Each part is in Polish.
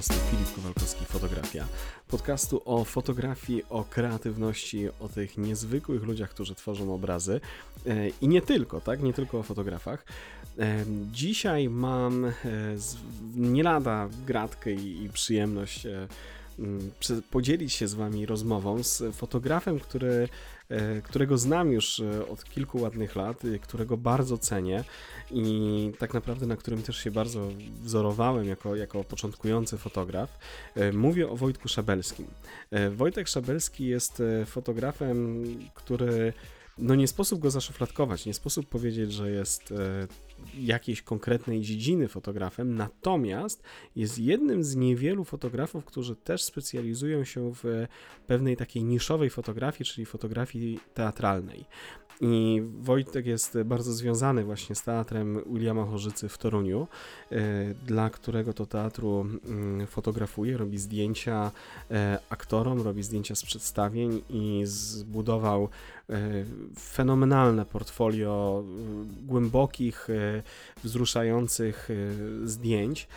podcastu Filip Kowalkowski Fotografia. Podcastu o fotografii, o kreatywności, o tych niezwykłych ludziach, którzy tworzą obrazy e, i nie tylko, tak? Nie tylko o fotografach. E, dzisiaj mam e, nie lada gratkę i przyjemność podzielić się z Wami rozmową z fotografem, który którego znam już e, od kilku ładnych lat, którego bardzo cenię i tak naprawdę na którym też się bardzo wzorowałem jako, jako początkujący fotograf. E, mówię o Wojtku Szabelskim. Wojtek Szabelski jest fotografem, który no nie sposób go zaszufladkować, nie sposób powiedzieć, że jest e, jakiejś konkretnej dziedziny fotografem, natomiast jest jednym z niewielu fotografów, którzy też specjalizują się w pewnej takiej niszowej fotografii, czyli fotografii teatralnej. I Wojtek jest bardzo związany właśnie z teatrem Williama Chorzycy w Toruniu, e, dla którego to teatru mm, fotografuje, robi zdjęcia e, aktorom, robi zdjęcia z przedstawień i zbudował e, fenomenalne portfolio głębokich, wzruszających zdjęć.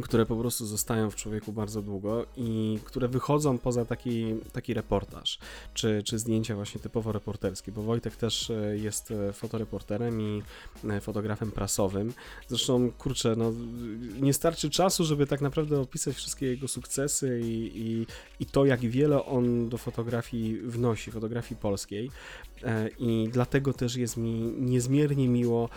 Które po prostu zostają w człowieku bardzo długo i które wychodzą poza taki, taki reportaż, czy, czy zdjęcia właśnie typowo reporterskie, bo Wojtek też e, jest e, fotoreporterem i e, fotografem prasowym. Zresztą, kurczę, no, nie starczy czasu, żeby tak naprawdę opisać wszystkie jego sukcesy i, i, i to, jak wiele on do fotografii wnosi, fotografii polskiej. I dlatego też jest mi niezmiernie miło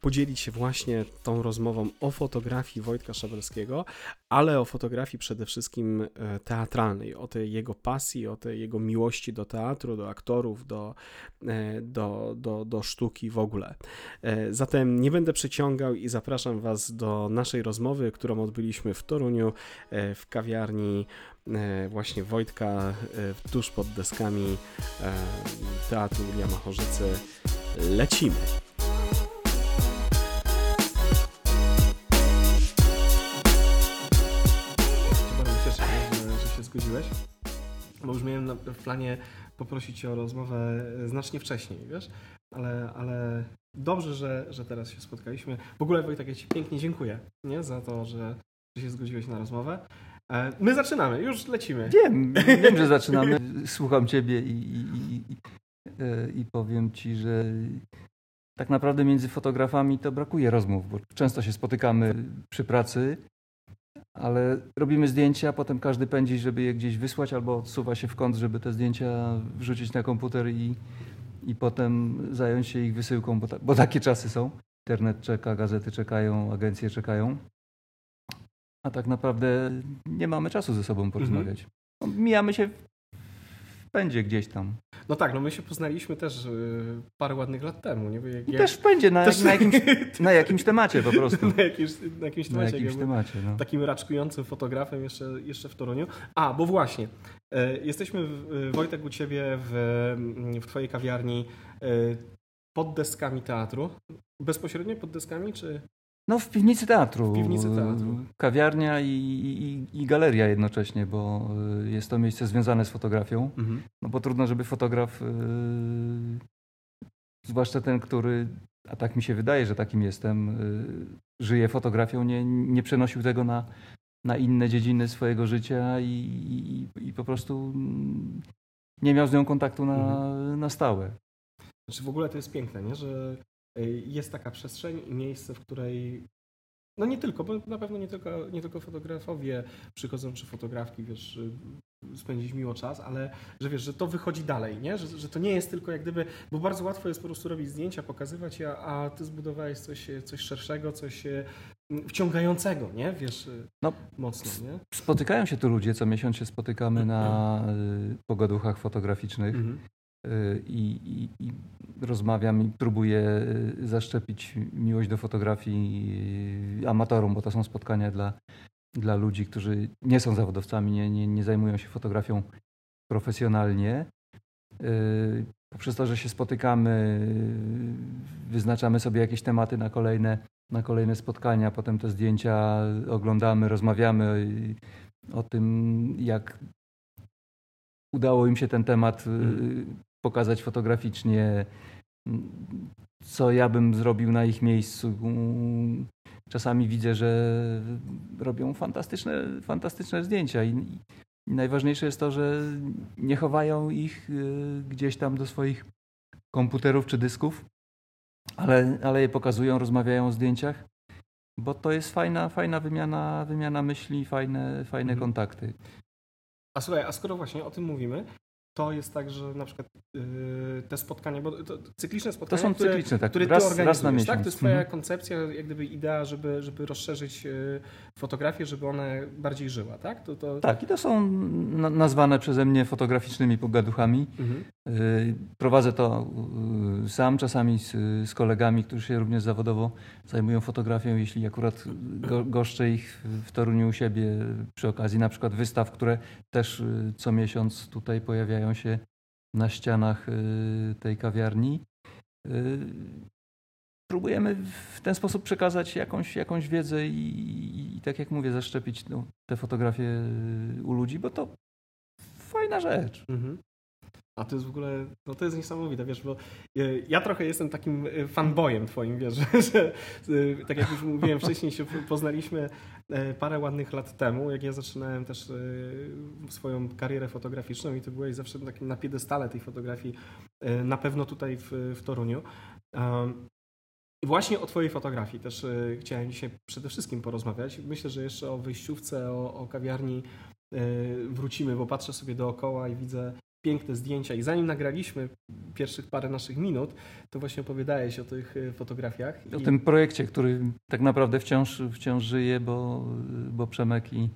podzielić się właśnie tą rozmową o fotografii Wojtka Szabelskiego, ale o fotografii przede wszystkim e, teatralnej, o tej jego pasji, o tej jego miłości do teatru, do aktorów, do, e, do, do, do sztuki w ogóle. E, zatem nie będę przeciągał i zapraszam Was do naszej rozmowy, którą odbyliśmy w Toruniu w kawiarni właśnie Wojtka tuż pod deskami Teatru Williama Chorzycy. Lecimy! zgodziłeś, bo już miałem w planie poprosić Cię o rozmowę znacznie wcześniej, wiesz, ale, ale dobrze, że, że teraz się spotkaliśmy. W ogóle Wojtek, ja Ci pięknie dziękuję nie? za to, że, że się zgodziłeś na rozmowę. E, my zaczynamy, już lecimy. Wiem, wiem, że zaczynamy. Słucham Ciebie i, i, i, e, i powiem Ci, że tak naprawdę między fotografami to brakuje rozmów, bo często się spotykamy przy pracy ale robimy zdjęcia, potem każdy pędzi, żeby je gdzieś wysłać, albo odsuwa się w kąt, żeby te zdjęcia wrzucić na komputer i, i potem zająć się ich wysyłką, bo, ta, bo takie czasy są. Internet czeka, gazety czekają, agencje czekają. A tak naprawdę nie mamy czasu ze sobą porozmawiać. No, mijamy się w pędzie gdzieś tam. No tak, no my się poznaliśmy też y, parę ładnych lat temu. Nie? Jak, jak... Też będzie na, też... na, jakimś, na jakimś temacie po prostu. na, jakimś, na jakimś temacie. Na jakimś temacie no. Takim raczkującym fotografem jeszcze, jeszcze w Toruniu. A, bo właśnie, e, jesteśmy, Wojtek, u Ciebie w, w Twojej kawiarni pod deskami teatru. Bezpośrednio pod deskami, czy... No w piwnicy teatru. W piwnicy teatru. Kawiarnia i, i, i, galeria jednocześnie, bo y, jest to miejsce związane z fotografią. Mhm. No bo trudno, żeby fotograf, yy, zwłaszcza ten, który, a tak mi się wydaje, że takim jestem, yy, żyje fotografią, nie, nie przenosił tego na, na inne dziedziny swojego życia i, i, i po prostu nie miał z nią kontaktu na, mhm. na stałe. Znaczy w ogóle to jest piękne, nie? że jest taka przestrzeń i miejsce, w której no nie tylko, bo na pewno nie tylko, nie tylko fotografowie przychodzą, czy fotografki, wiesz, y, spędzić miło czas, ale że wiesz, że to wychodzi dalej, nie? Że, że to nie jest tylko jak gdyby, bo bardzo łatwo jest po prostu robić zdjęcia, pokazywać je, a ty zbudowałeś coś, coś szerszego, coś y, wciągającego, nie? Wiesz, no, mocno, nie? Spotykają się tu ludzie, co miesiąc się spotykamy na pogaduchach fotograficznych. Mhm. I, i, i, rozmawiam i próbuję y, zaszczepić miłość do fotografii y, amatorom, bo to są spotkania dla, dla ludzi, którzy nie są zawodowcami, nie, nie, nie zajmują się fotografią profesjonalnie. Y, poprzez to, że się spotykamy, wyznaczamy sobie jakieś tematy na kolejne, na kolejne spotkania, potem te zdjęcia oglądamy, rozmawiamy o tym, jak udało im się ten temat mhm pokazać fotograficznie, co ja bym zrobił na ich miejscu, czasami widzę, że robią fantastyczne, fantastyczne zdjęcia. I, i najważniejsze jest to, że nie chowają ich gdzieś tam do swoich komputerów czy dysków, ale, ale je pokazują, rozmawiają o zdjęciach, bo to jest fajna, fajna wymiana, wymiana myśli, fajne, fajne mhm. kontakty. A słuchaj, a skoro właśnie o tym mówimy, to jest tak, że na przykład yy, te spotkania, bo to cykliczne spotkania, to są które, cykliczne, tak. które raz, ty organizujesz, raz na miesiąc. tak? To jest twoja mhm. koncepcja, jak gdyby idea, żeby, żeby rozszerzyć yy, fotografię, żeby ona bardziej żyła, tak? To, to... Tak, i to są nazwane przeze mnie fotograficznymi pogaduchami. Mhm. Yy, prowadzę to yy, sam, czasami z, z, kolegami, którzy się również zawodowo zajmują fotografią, jeśli akurat go, goszczę ich w Toruniu u siebie przy okazji na przykład wystaw, które też yy, co miesiąc tutaj pojawiają pojawiają się na ścianach y, tej kawiarni. Y, próbujemy w ten sposób przekazać jakąś, jakąś wiedzę i, i, i tak jak mówię, zaszczepić no, te fotografie u ludzi, bo to fajna rzecz. Mhm. A to jest w ogóle, no to jest niesamowite, wiesz, bo e, ja trochę jestem takim e, fanboyem twoim, wiesz, że, e, tak jak już mówiłem wcześniej, się poznaliśmy parę ładnych lat temu, jak ja zaczynałem też swoją karierę fotograficzną i ty byłeś zawsze takim na piedestale tej fotografii, na pewno tutaj w, w Toruniu. I właśnie o Twojej fotografii też chciałem dzisiaj przede wszystkim porozmawiać. Myślę, że jeszcze o wyjściówce, o, o kawiarni wrócimy, bo patrzę sobie dookoła i widzę piękne zdjęcia i zanim nagraliśmy pierwszych parę naszych minut, to właśnie opowiadałeś o tych e, fotografiach. O I... tym projekcie, który tak naprawdę wciąż, wciąż żyje, bo, bo Przemek i,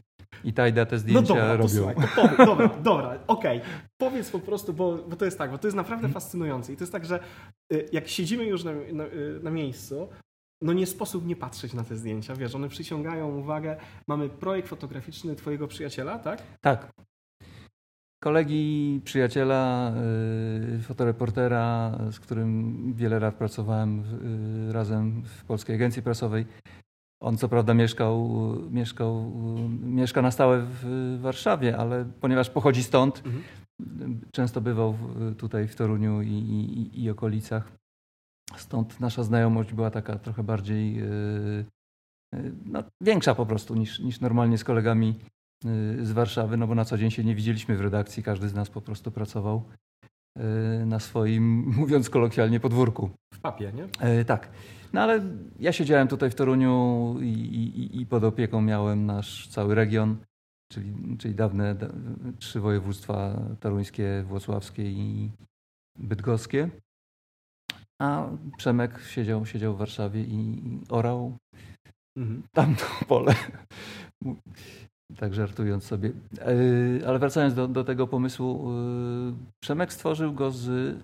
i Tajda te zdjęcia no dobra, robią. Słuchaj, dobra, dobra, okej. Okay. Powiedz po prostu, bo, bo to jest tak, bo to jest naprawdę hmm. fascynujące. I to jest tak, że e, jak siedzimy już na, na, e, na miejscu, no nie sposób nie patrzeć na te zdjęcia, wiesz, one przyciągają uwagę. Mamy projekt fotograficzny twojego przyjaciela, tak? Tak kolegi, przyjaciela, y, fotoreportera, z którym wiele lat pracowałem y, razem w Polskiej Agencji Prasowej. On co prawda mieszkał, mieszkał, mieszka na stałe w Warszawie, ale ponieważ pochodzi stąd, mhm. często bywał tutaj w Toruniu i, i, i, okolicach. Stąd nasza znajomość była taka trochę bardziej y, no, większa po prostu niż, niż normalnie z kolegami z Warszawy, no bo na co dzień się nie widzieliśmy w redakcji, każdy z nas po prostu pracował y, na swoim, mówiąc kolokwialnie, podwórku. W papie, nie? E, tak. No ale ja siedziałem tutaj w Toruniu i, i, i pod opieką miałem nasz cały region, czyli, czyli dawne da, trzy województwa toruńskie, włocławskie i bydgoskie. A Przemek siedział, siedział w Warszawie i orał mhm. tamto pole. Tak żartując sobie. E, ale wracając do, do tego pomysłu, e, Przemek stworzył go z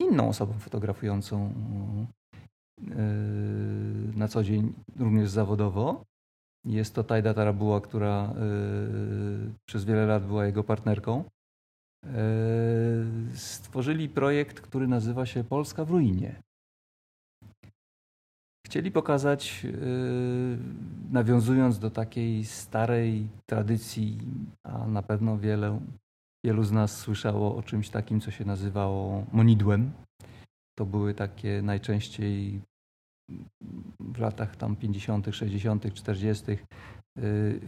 inną osobą fotografującą e, na co dzień, również zawodowo. Jest to Tajda Tarabuła, która przez wiele lat była jego partnerką. Stworzyli projekt, który nazywa się Polska w ruinie. Chcieli pokazać, yy, nawiązując do takiej starej tradycji, a na pewno wiele, wielu z nas słyszało o czymś takim, co się nazywało monidłem. To były takie najczęściej w latach tam 50., 60., 40.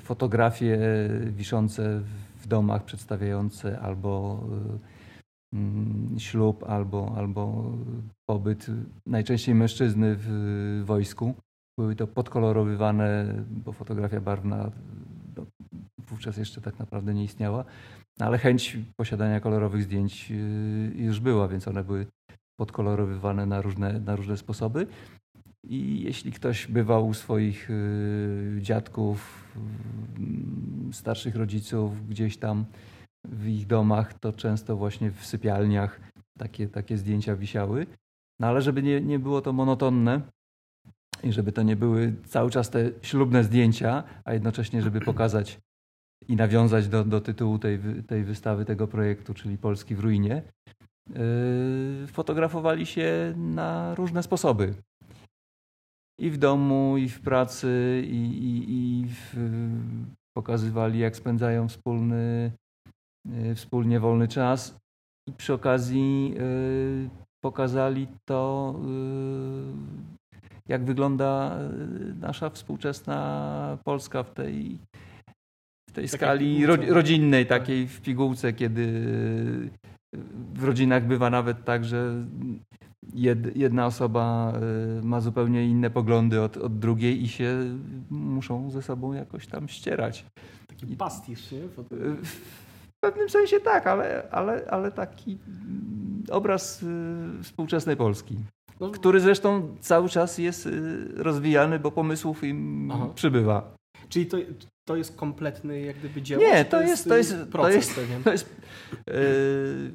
fotografie wiszące w domach przedstawiające albo Mm, ślub albo, albo pobyt najczęściej mężczyzny w wojsku. Były to podkolorowywane, bo fotografia barwna no, wówczas jeszcze tak naprawdę nie istniała, no, ale chęć posiadania kolorowych zdjęć y, już była, więc one były podkolorowywane na różne, na różne sposoby. I jeśli ktoś bywał u swoich y, dziadków, starszych rodziców gdzieś tam w ich domach, to często właśnie w sypialniach takie, takie zdjęcia wisiały. No ale żeby nie, nie było to monotonne i żeby to nie były cały czas te ślubne zdjęcia, a jednocześnie, żeby pokazać i nawiązać do, do tytułu tej, tej wystawy, tego projektu, czyli Polski w ruinie, yy, fotografowali się na różne sposoby. I w domu, i w pracy, i, i, i w, pokazywali, jak spędzają wspólny wspólnie wolny czas i przy okazji y, pokazali to, y, jak wygląda nasza współczesna Polska w tej, w tej skali ro, rodzinnej, tak. takiej w pigułce, kiedy w rodzinach bywa nawet tak, że jedna osoba ma zupełnie inne poglądy od, od drugiej i się muszą ze sobą jakoś tam ścierać. Taki pastisz, nie? W pewnym sensie tak, ale, ale, ale taki obraz współczesnej Polski. No, który zresztą cały czas jest rozwijany, bo pomysłów im Aha. przybywa. Czyli to, to jest kompletny jak gdyby dzieło? Nie, to, to jest, to jest, proces, to jest, to jest yy,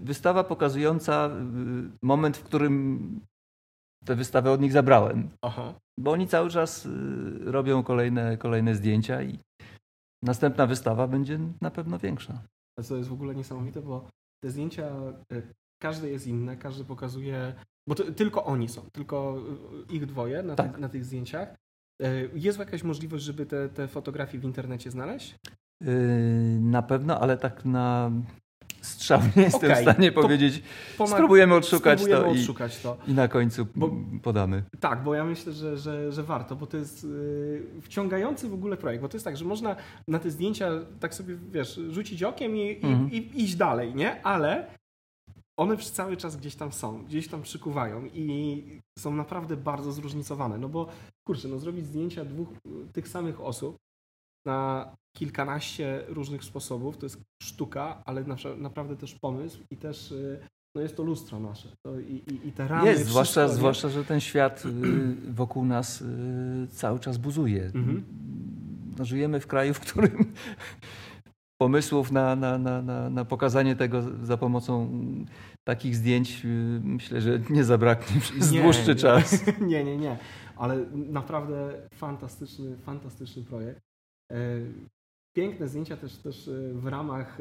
wystawa pokazująca moment, w którym tę wystawę od nich zabrałem. Aha. Bo oni cały czas robią kolejne, kolejne zdjęcia i następna wystawa będzie na pewno większa. Co jest w ogóle niesamowite, bo te zdjęcia, każde jest inne, każdy pokazuje, bo to, tylko oni są, tylko ich dwoje na, tak. na tych zdjęciach. E, jest jakaś możliwość, żeby te, te fotografie w internecie znaleźć? Yy, na pewno, ale tak na strzał nie jestem okay, w stanie powiedzieć. Spróbujemy odszukać spróbujemy to, odszukać i, to i na końcu bo, podamy. Tak, bo ja myślę, że, że, że warto, bo to jest yy, wciągający w ogóle projekt, bo to jest tak, że można na te zdjęcia tak sobie, wiesz, rzucić okiem i, mm. i, i iść dalej, nie? Ale one przez cały czas gdzieś tam są, gdzieś tam przykuwają i są naprawdę bardzo zróżnicowane. No bo kurczę, no zrobić zdjęcia dwóch tych samych osób na kilkanaście różnych sposobów, to jest sztuka, ale naprawdę też pomysł i też y, no jest to lustro nasze. To i, i, i te ramy. Jest, zwłaszcza, zwłaszcza, że ten świat y, wokół nas y, cały czas buzuje. Mhm. No, żyjemy w kraju, w którym pomysłów na, na, na, na, pokazanie tego za pomocą takich zdjęć myślę, że nie zabraknie przez nie, dłuższy nie, czas. Nie, nie, nie. Ale naprawdę fantastyczny, fantastyczny projekt. E, piękne zdjęcia też, też e, w ramach,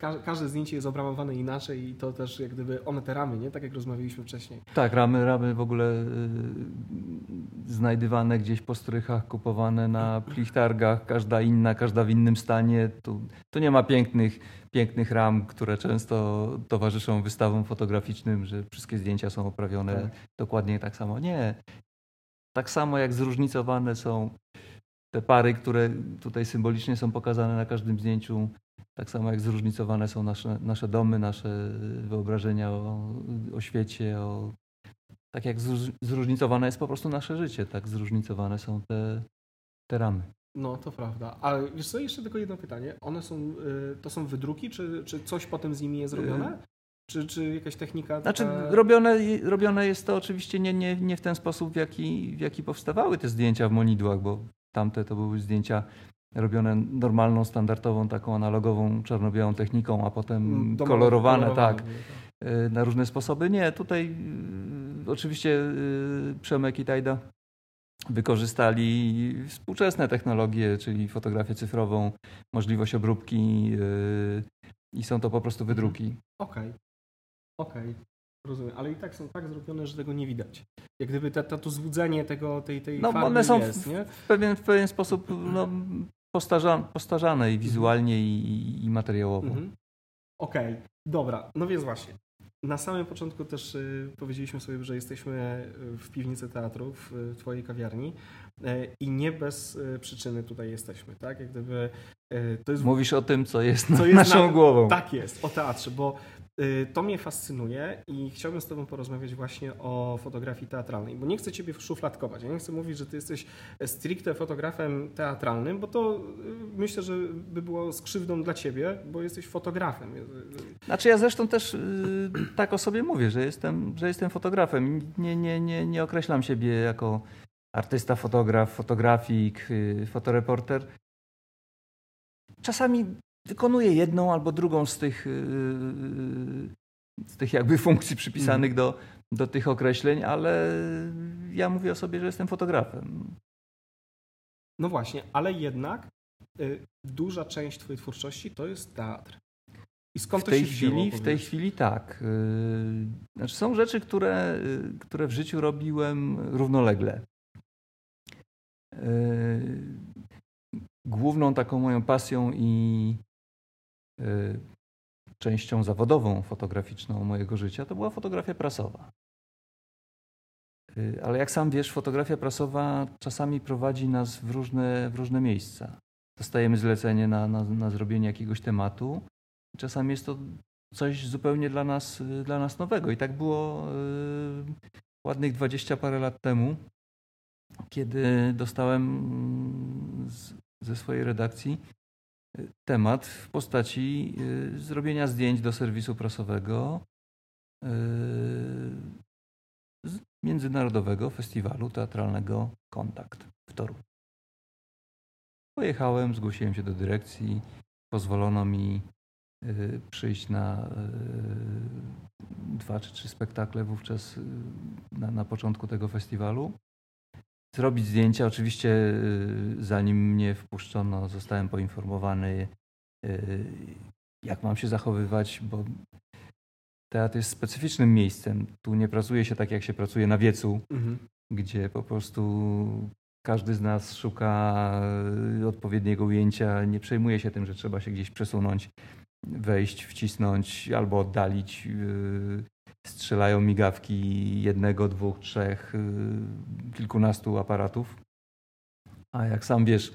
e, każde zdjęcie jest obramowane inaczej i to też jak gdyby one te ramy, nie? Tak jak rozmawialiśmy wcześniej. Tak, ramy, ramy w ogóle znajdywane gdzieś po strychach, kupowane na plichtargach, każda inna, każda w innym stanie. Tu, tu nie ma pięknych, pięknych ram, które często towarzyszą wystawom fotograficznym, że wszystkie zdjęcia są oprawione tak. dokładnie tak samo. Nie. Tak samo jak zróżnicowane są te pary, które tutaj symbolicznie są pokazane na każdym zdjęciu, tak samo jak zróżnicowane są nasze, nasze domy, nasze wyobrażenia o, o świecie, o, tak jak zróżnicowane jest po prostu nasze życie, tak zróżnicowane są te, te ramy. No, to prawda. A wiesz co, jeszcze tylko jedno pytanie. One są, y, to są wydruki, czy, czy coś potem z nimi jest robione? Y, czy, czy jakaś technika? Znaczy, robione, robione jest to oczywiście nie, nie, nie w ten sposób, w jaki, w jaki powstawały te zdjęcia w monidłach, bo tamte to były zdjęcia robione normalną, standardową, taką analogową, czarno-białą techniką, a potem mm, Domowe, kolorowane, tak, tak, na różne sposoby. Nie, tutaj y, oczywiście y, Przemek i Tajda wykorzystali współczesne technologie, czyli fotografię cyfrową, możliwość obróbki i są to po prostu wydruki. Okej, okay. okej. Okay. Rozumiem, ale i tak są tak zrobione, że tego nie widać. Jak gdyby to, to, to złudzenie tego, tej, tej no, one są jest, w, nie? W, pewien, w pewien sposób no, postarzane, postarzane i wizualnie i, i materiałowo. Mhm. Okej, okay. dobra. No więc właśnie. Na samym początku też y, powiedzieliśmy sobie, że jesteśmy w piwnicy teatru, w Twojej kawiarni y, i nie bez y, przyczyny tutaj jesteśmy, tak? Jak gdyby, to jest... Mówisz o tym, co jest, co jest naszą na... głową. Tak jest, o teatrze, bo Y, to mnie fascynuje i chciałbym z Tobą porozmawiać właśnie o fotografii teatralnej, bo nie chcę Ciebie szufladkować. Ja nie chcę mówić, że Ty jesteś stricte fotografem teatralnym, bo to y, myślę, że by było skrzywdą dla Ciebie, bo jesteś fotografem. Znaczy ja zresztą też tak o sobie mówię, że jestem, że jestem fotografem. Nie, nie, nie, nie określam siebie jako artysta, fotograf, fotografik, fotoreporter. Czasami wykonuje jedną albo drugą z tych, yy, z tych jakby funkcji przypisanych mm. do, do tych określeń, ale ja mówię o sobie, że jestem fotografem. No właśnie, ale jednak y, duża część Twojej twórczości to jest teatr. I skąd w tej to się chwili, wzięło, W tej chwili tak. Y, znaczy są rzeczy, które, y, które w życiu robiłem równolegle. Główną taką moją pasją i Y, częścią zawodową fotograficzną mojego życia to była fotografia prasowa. Y, ale jak sam wiesz, fotografia prasowa czasami prowadzi nas w różne, w różne miejsca. Dostajemy zlecenie na, na, na zrobienie jakiegoś tematu. Czasami jest to coś zupełnie dla nas, dla nas nowego. I tak było y, ładnych dwadzieścia parę lat temu, kiedy dostałem z, ze swojej redakcji y, temat w postaci y, zrobienia zdjęć do serwisu prasowego z Międzynarodowego Festiwalu Teatralnego Kontakt w Toruniu. Pojechałem, zgłosiłem się do dyrekcji, pozwolono mi Y, przyjść na y, dwa czy trzy spektakle wówczas y, na, na początku tego festiwalu. Zrobić zdjęcia. Oczywiście, zanim mnie wpuszczono, zostałem poinformowany, jak mam się zachowywać, bo teatr jest specyficznym miejscem. Tu nie pracuje się tak, jak się pracuje na wiecu, mhm. gdzie po prostu każdy z nas szuka odpowiedniego ujęcia, nie przejmuje się tym, że trzeba się gdzieś przesunąć wejść, wcisnąć albo oddalić. Y, strzelają migawki jednego, dwóch, trzech, y, kilkunastu aparatów. A jak sam wiesz,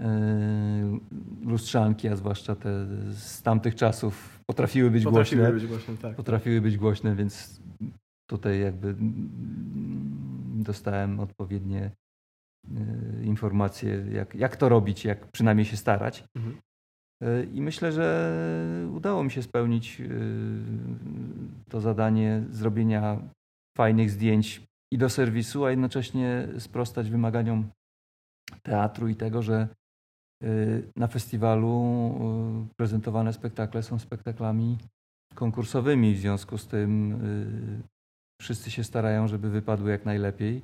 y, lustrzanki, a zwłaszcza te z tamtych czasów potrafiły być potrafiły głośne. Być głośne tak. Potrafiły być głośne, więc tutaj jakby dostałem odpowiednie informacje, jak, jak to robić, jak przynajmniej się starać. Mhm. I myślę, że udało mi się spełnić y, to zadanie zrobienia fajnych zdjęć i do serwisu, a jednocześnie sprostać wymaganiom teatru i tego, że y, na festiwalu y, prezentowane spektakle są spektaklami konkursowymi. W związku z tym wszyscy się starają, żeby wypadły jak najlepiej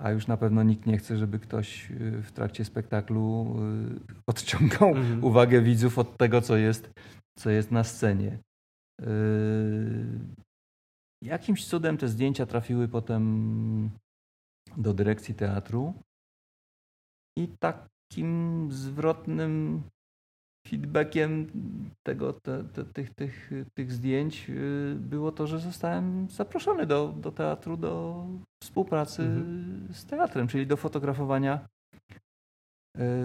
a już na pewno nikt nie chce, żeby ktoś y, w trakcie spektaklu y, odciągał mhm. uwagę widzów od tego, co jest, co jest na scenie. Y, jakimś cudem te zdjęcia trafiły potem do dyrekcji teatru i takim zwrotnym feedbackiem tego, te, te, tych, tych, tych zdjęć y, było to, że zostałem zaproszony do, do teatru, do współpracy mhm. z teatrem, czyli do fotografowania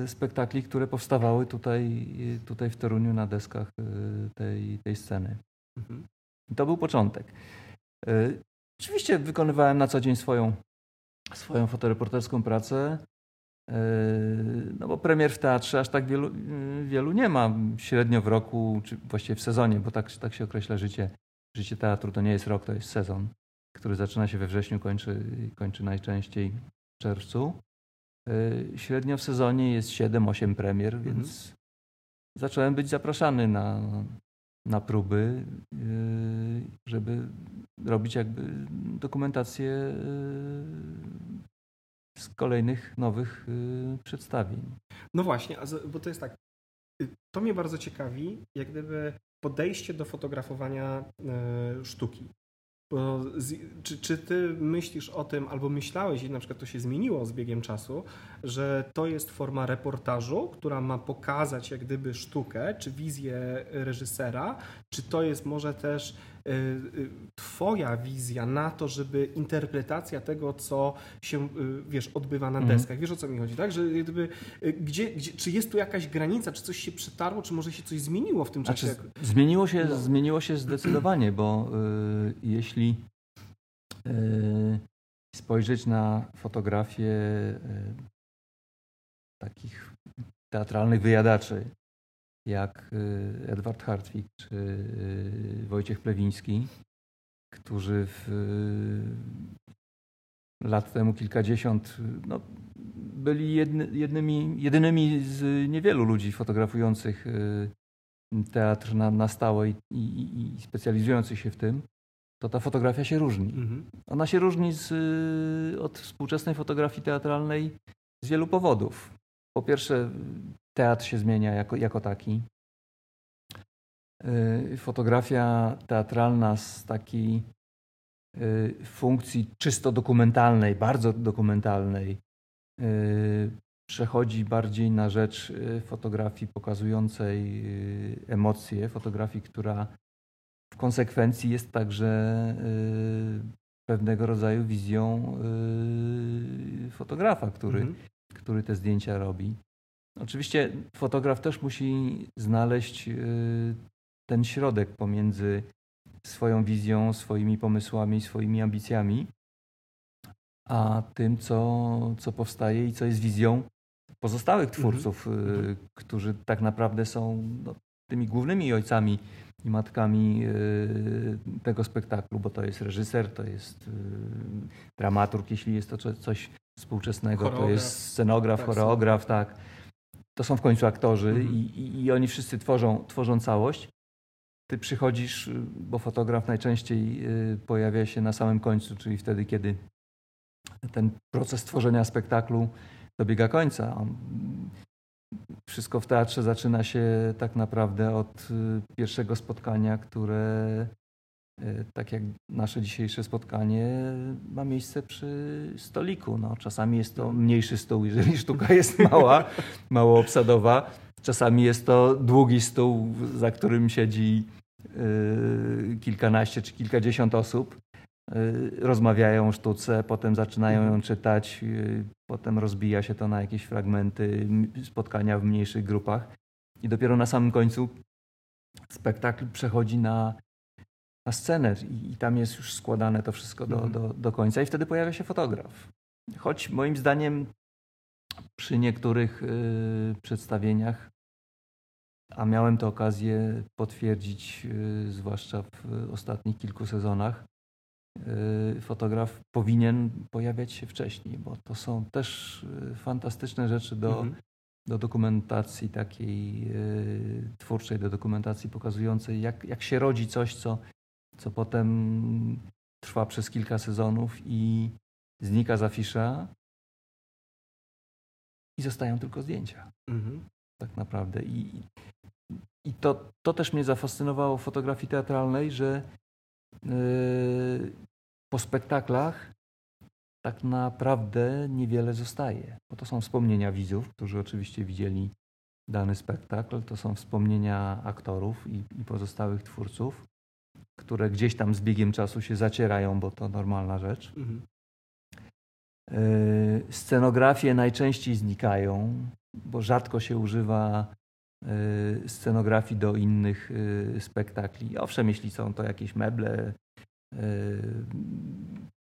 y, spektakli, które powstawały tutaj, tutaj w Toruniu na deskach y, tej, tej sceny. Mhm. To był początek. Oczywiście wykonywałem na co dzień swoją, swoją fotoreporterską pracę. Yy, no bo premier w teatrze aż tak wielu, yy, wielu nie ma. Średnio w roku, czy właściwie w sezonie, bo tak, tak się określa życie. Życie teatru to nie jest rok, to jest sezon, który zaczyna się we wrześniu, kończy, kończy najczęściej w czerwcu. Yy, średnio w sezonie jest 7-8 premier, mhm. więc zacząłem być zapraszany na, na próby, żeby robić jakby dokumentację z kolejnych nowych y, przedstawień. No właśnie, bo to jest tak. Y, to mnie bardzo ciekawi, jak gdyby podejście do fotografowania y, sztuki. Z, czy, czy ty myślisz o tym, albo myślałeś, i na przykład to się zmieniło z biegiem czasu, że to jest forma reportażu, która ma pokazać jak gdyby sztukę, czy wizję reżysera, czy to jest może też Twoja wizja na to, żeby interpretacja tego, co się, y, wiesz, odbywa na mhm. deskach. Wiesz o co mi chodzi, tak? Że gdyby, gdzie, gdzie, czy jest tu jakaś granica, czy coś się przetarło, czy może się coś zmieniło w tym czasie? Znaczy, zmieniło, się, no. zmieniło się zdecydowanie, bo y, jeśli y, spojrzeć na fotografię y, takich teatralnych wyjadaczy, jak y, Edward Hartwig czy y, Wojciech Plewiński, którzy w, y, lat temu kilkadziesiąt no, byli jedny, jednymi, jedynymi z niewielu ludzi fotografujących teatr na, na stałe i, i, i specjalizujących się w tym, to ta fotografia się różni. Mhm. Ona się różni z, od współczesnej fotografii teatralnej z wielu powodów. Po pierwsze, teatr się zmienia jako, jako taki. Y, fotografia teatralna z takiej y, funkcji czysto dokumentalnej, bardzo dokumentalnej, y, przechodzi bardziej na rzecz fotografii pokazującej emocje, fotografii, która w konsekwencji jest także pewnego rodzaju wizją fotografa, który, mhm. który te zdjęcia robi. Oczywiście fotograf też musi znaleźć ten środek pomiędzy swoją wizją, swoimi pomysłami, swoimi ambicjami, a tym, co, co powstaje i co jest wizją pozostałych mhm. twórców, mhm. którzy tak naprawdę są no, tymi głównymi ojcami i matkami y, tego spektaklu, bo to jest reżyser, to jest y, dramaturg, jeśli jest to coś współczesnego, choreograf. to jest scenograf, tak, choreograf, tak. To są w końcu aktorzy mhm. i, i, oni wszyscy tworzą, tworzą całość. Ty przychodzisz, bo fotograf najczęściej pojawia się na samym końcu, czyli wtedy, kiedy ten proces tworzenia spektaklu dobiega końca. Wszystko w teatrze zaczyna się tak naprawdę od y, pierwszego spotkania, które, y, tak jak nasze dzisiejsze spotkanie, ma miejsce przy stoliku. No, czasami jest to mniejszy stół, jeżeli sztuka jest mała, mało obsadowa. Czasami jest to długi stół, za którym siedzi y, kilkanaście czy kilkadziesiąt osób. Y, rozmawiają o sztuce, potem zaczynają ją mhm. czytać, potem rozbija się to na jakieś fragmenty, spotkania w mniejszych grupach i dopiero na samym końcu spektakl przechodzi na, na scenę i, i tam jest już składane to wszystko do, mhm. do, do końca i wtedy pojawia się fotograf. Choć moim zdaniem przy niektórych y, przedstawieniach, a miałem tę okazję potwierdzić, y, zwłaszcza w ostatnich kilku sezonach, Y, fotograf powinien pojawiać się wcześniej, bo to są też y, fantastyczne rzeczy do, mhm. do dokumentacji takiej y, twórczej, do dokumentacji pokazującej, jak, jak się rodzi coś, co, co potem trwa przez kilka sezonów i znika z afisza i zostają tylko zdjęcia. Mhm. Tak naprawdę. I, i to, to też mnie zafascynowało w fotografii teatralnej, że Yy, po spektaklach tak naprawdę niewiele zostaje. Bo to są wspomnienia widzów, którzy oczywiście widzieli dany spektakl, to są wspomnienia aktorów i, i pozostałych twórców, które gdzieś tam z biegiem czasu się zacierają, bo to normalna rzecz. Mhm. Yy, scenografie najczęściej znikają, bo rzadko się używa Y, scenografii do innych y, spektakli. Owszem, jeśli są to jakieś meble y,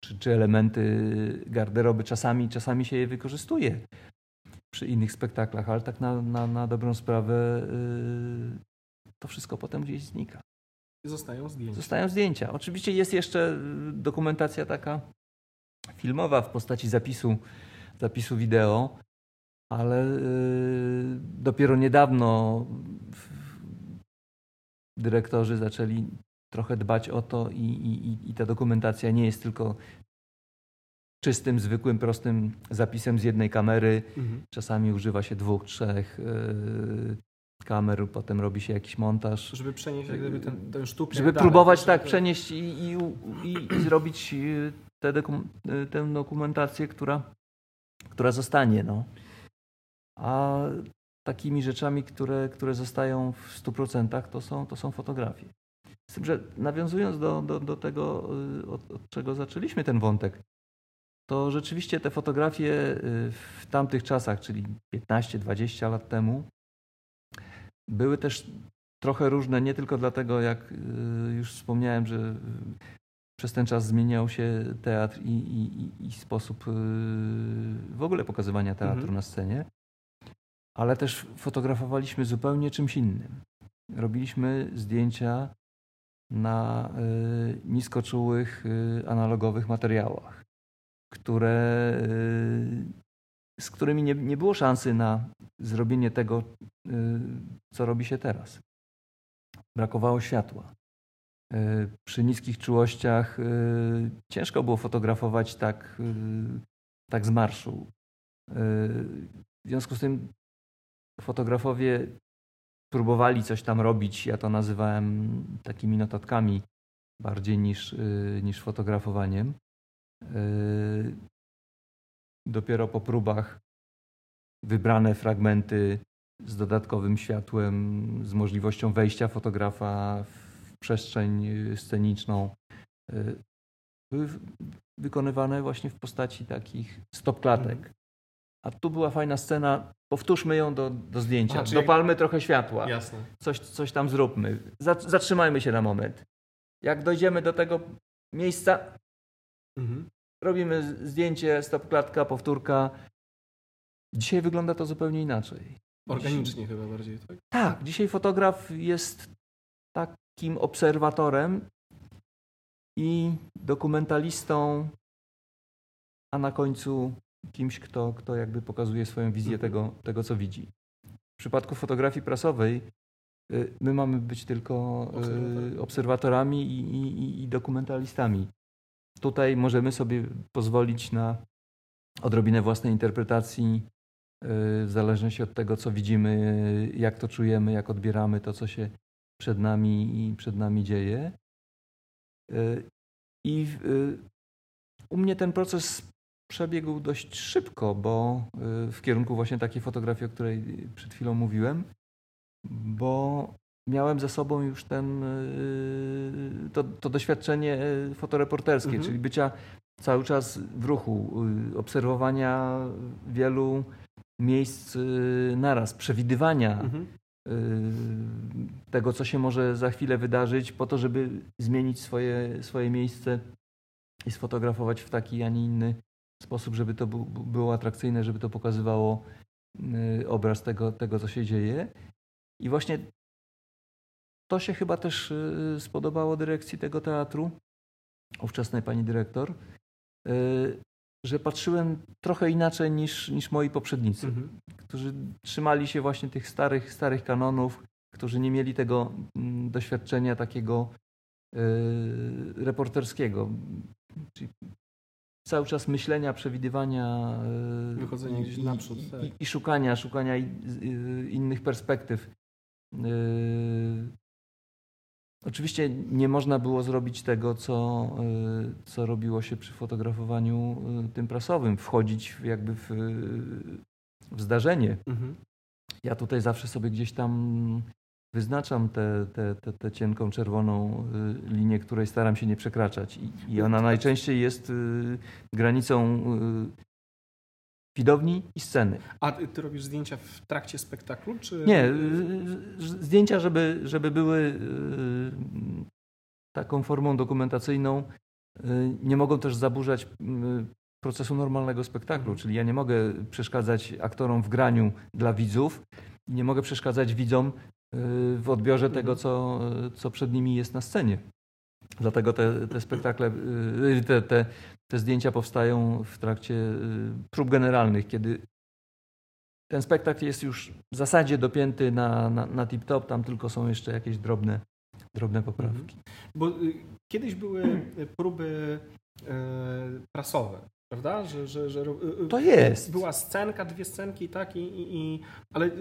czy, czy elementy garderoby, czasami, czasami się je wykorzystuje przy innych spektaklach, ale tak na, na, na dobrą sprawę to wszystko potem gdzieś znika. Zostają zdjęcia. Zostają zdjęcia. Oczywiście jest jeszcze dokumentacja taka filmowa w postaci zapisu, zapisu wideo, ale y, dopiero niedawno dyrektorzy zaczęli trochę dbać o to i, i, i ta dokumentacja nie jest tylko czystym, zwykłym, prostym zapisem z jednej kamery. Mhm. Czasami używa się dwóch, trzech yy, kamer, potem robi się jakiś montaż. Żeby przenieść jak gdyby ten, ten sztukę. Żeby dalej, próbować tak przenieść i, i, i, i zrobić y, tę, tę dokumentację, która, która zostanie. No a takimi rzeczami, które, które zostają w 100% to są, to są fotografie. Z tym, że nawiązując do, do, do tego, y, od, od czego zaczęliśmy ten wątek, to rzeczywiście te fotografie y, w tamtych czasach, czyli 15-20 lat temu, były też trochę różne, nie tylko dlatego, jak y, już wspomniałem, że przez ten czas zmieniał się teatr i, i, i sposób w ogóle pokazywania teatru mhm. na scenie, ale też fotografowaliśmy zupełnie czymś innym. Robiliśmy zdjęcia na y, niskoczułych, y, analogowych materiałach, które, y, z którymi nie, nie było szansy na zrobienie tego, y, co robi się teraz. Brakowało światła. Y, przy niskich czułościach y, ciężko było fotografować tak, tak z marszu. W związku z tym fotografowie próbowali coś tam robić. Ja to nazywałem takimi notatkami bardziej niż, niż fotografowaniem. Dopiero po próbach wybrane fragmenty z dodatkowym światłem, z możliwością wejścia fotografa w przestrzeń sceniczną były wykonywane właśnie w postaci takich stopklatek. Mhm. A tu była fajna scena, powtórzmy ją do, do zdjęcia. A, Dopalmy jak... trochę światła. Jasne. Coś, coś tam zróbmy. Zatrzymajmy się na moment. Jak dojdziemy do tego miejsca, mhm. Robimy zdjęcie, stopklatka, powtórka. Dzisiaj wygląda to zupełnie inaczej. Organicznie chyba bardziej, tak? Tak, dzisiaj fotograf jest takim obserwatorem i dokumentalistą, a na końcu kimś, kto, kto jakby pokazuje swoją wizję mhm. tego, tego, co widzi. W przypadku fotografii prasowej y, my mamy być tylko y, obserwatorami i, i, i dokumentalistami. Tutaj możemy sobie pozwolić na odrobinę własnej interpretacji, y, w zależności od tego, co widzimy, jak to czujemy, jak odbieramy to, co się przed nami i przed nami dzieje. I u mnie ten proces przebiegł dość szybko, bo y, w kierunku właśnie takiej fotografii, o której przed chwilą mówiłem, bo miałem ze sobą już ten, y, to, to doświadczenie y, fotoreporterskie, mhm. czyli bycia cały czas w ruchu, obserwowania wielu miejsc naraz, przewidywania mhm. tego, co się może za chwilę wydarzyć, po to, żeby zmienić swoje, swoje miejsce i sfotografować w taki, a nie inny sposób, żeby to było atrakcyjne, żeby to pokazywało y, obraz tego, tego, co się dzieje. I właśnie to się chyba też y, spodobało dyrekcji tego teatru, ówczesnej pani dyrektor, y, że patrzyłem trochę inaczej niż, niż moi poprzednicy, mhm. którzy trzymali się właśnie tych starych, starych kanonów, którzy nie mieli tego mm, doświadczenia takiego reporterskiego. Czyli cały czas myślenia, przewidywania. Wychodzenia gdzieś naprzód. Tak. I, I, szukania, szukania innych perspektyw. Oczywiście nie można było zrobić tego, co, co robiło się przy fotografowaniu tym prasowym, wchodzić jakby w, w zdarzenie. Mhm. Ja tutaj zawsze sobie gdzieś tam wyznaczam tę te, te, te, cienką czerwoną y, linię, której staram się nie przekraczać. I, i ona najczęściej jest y, granicą y, widowni i sceny. A ty robisz zdjęcia w trakcie spektaklu? Czy... Nie, zdjęcia, żeby, żeby były taką formą dokumentacyjną, nie mogą też zaburzać procesu normalnego spektaklu, mhm. czyli ja nie mogę przeszkadzać aktorom w graniu dla widzów, nie mogę przeszkadzać widzom w odbiorze mhm. tego, co, co przed nimi jest na scenie. Dlatego te, te spektakle, y, te, te, te zdjęcia powstają w trakcie y, prób generalnych, kiedy ten spektakl jest już w zasadzie dopięty na, na, na tip-top, tam tylko są jeszcze jakieś drobne, drobne poprawki. Mhm. Bo y, kiedyś były próby prasowe prawda? Że, że, że y, y, to jest. Była scenka, dwie scenki, tak? I, i, i, ale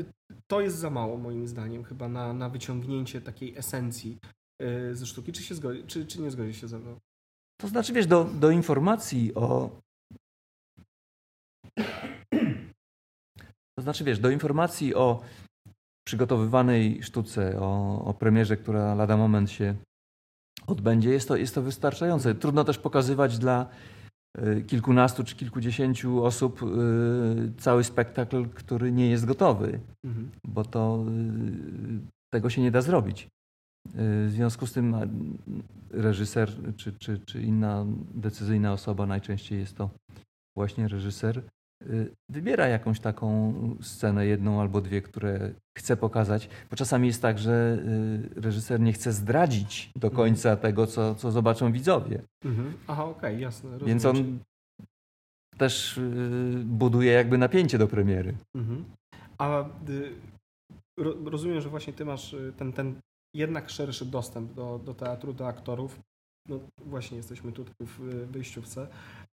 to jest za mało moim zdaniem chyba na, na wyciągnięcie takiej esencji y, ze sztuki. Czy, się zgodzi, czy, czy nie zgodzi się ze mną? To znaczy, wiesz, do, do informacji o... To znaczy, wiesz, do informacji o przygotowywanej sztuce, o, o premierze, która lada moment się odbędzie, jest to, jest to wystarczające. Trudno też pokazywać dla Y, kilkunastu czy kilkudziesięciu osób y, cały spektakl, który nie jest gotowy, mhm. bo to y, tego się nie da zrobić. W związku z tym reżyser czy, czy, czy inna decyzyjna osoba, najczęściej jest to właśnie reżyser, Y, wybiera jakąś taką scenę, jedną albo dwie, które chce pokazać, bo czasami jest tak, że y, reżyser nie chce zdradzić do mhm. końca mhm. tego, co, co zobaczą widzowie. Mhm. Aha, okej, okay, jasne. Rozumiem. Więc on też y, buduje jakby napięcie do premiery. Mhm. A rozumiem, że właśnie ty masz ten, ten jednak szerszy dostęp do, do teatru, do aktorów. No właśnie jesteśmy tutaj w wyjściówce.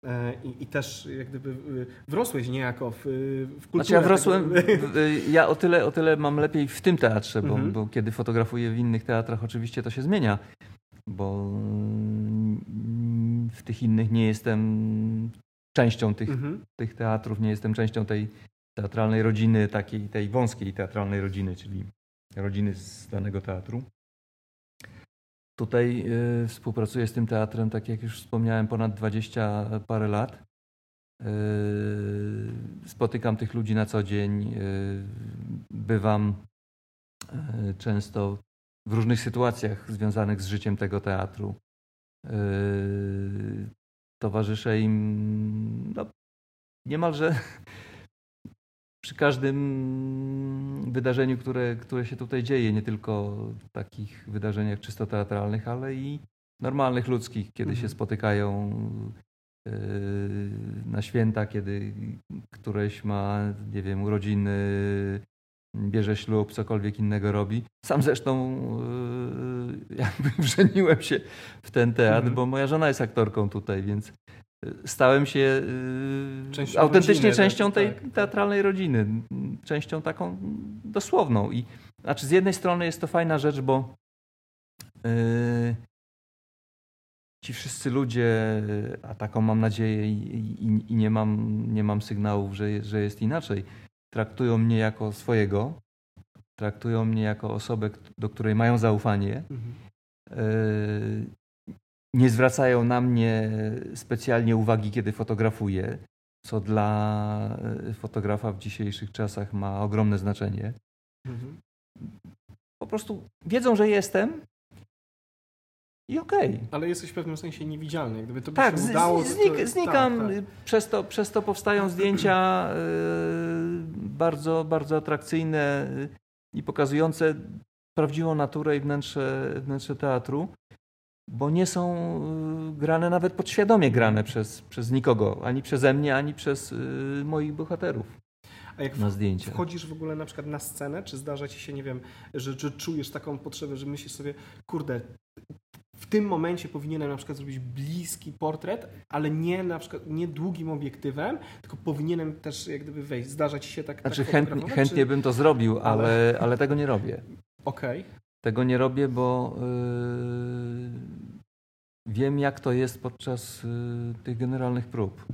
E, I, I, też jak gdyby y, wrosłeś niejako w, w kulturę. Znaczy ja wrosłem, ja o tyle, o tyle mam lepiej w tym teatrze, bo, mhm. bo, kiedy fotografuję w innych teatrach oczywiście to się zmienia, bo w tych innych nie jestem częścią tych, mhm. tych teatrów, nie jestem częścią tej teatralnej rodziny, takiej tej wąskiej teatralnej rodziny, czyli rodziny z danego teatru. Tutaj y, współpracuję z tym teatrem, tak jak już wspomniałem, ponad 20 parę lat. Y, spotykam tych ludzi na co dzień. Y, bywam często w różnych sytuacjach związanych z życiem tego teatru. Towarzyszę im no, niemalże przy każdym wydarzeniu, które, które się tutaj dzieje, nie tylko takich wydarzeniach czysto teatralnych, ale i normalnych, ludzkich, kiedy mhm. się spotykają yy, na święta, kiedy któreś ma, nie wiem, urodziny, bierze ślub, cokolwiek innego robi. Sam zresztą yy, jakby wrzeniłem się w ten teatr, mhm. bo moja żona jest aktorką tutaj, więc stałem się y, częścią autentycznie rodziny, częścią tej tak. teatralnej rodziny, częścią taką dosłowną. I znaczy z jednej strony jest to fajna rzecz, bo yy, ci wszyscy ludzie, a taką mam nadzieję i, i, i, nie, mam, nie mam sygnałów, że, że jest inaczej, traktują mnie jako swojego, traktują mnie jako osobę, do której mają zaufanie. Mhm. Yy, nie zwracają na mnie specjalnie uwagi, kiedy fotografuję, co dla e, fotografa w dzisiejszych czasach ma ogromne znaczenie. Mhm. Po prostu wiedzą, że jestem i okej. Okay. Ale jesteś w pewnym sensie niewidzialny. Gdyby to tak, by się udało, znik to... znikam. Tak, tak. Przez, to, przez to powstają zdjęcia yy, bardzo, bardzo atrakcyjne yy, i pokazujące prawdziwą naturę i wnętrze, wnętrze teatru bo nie są y, grane nawet podświadomie grane przez, przez nikogo, ani przeze mnie, ani przez y, moich bohaterów. A jak na zdjęciach. wchodzisz w ogóle na przykład na scenę, czy zdarza ci się, nie wiem, że, że czujesz taką potrzebę, że myślisz sobie, kurde, w tym momencie powinienem na przykład zrobić bliski portret, ale nie na przykład nie długim obiektywem, tylko powinienem też jak gdyby wejść. Zdarza ci się tak Znaczy tak chętnie, chętnie czy... bym to zrobił, ale, ale, ale tego nie robię. Okej. Okay. Tego nie robię, bo yy, wiem, jak to jest podczas yy, tych generalnych prób.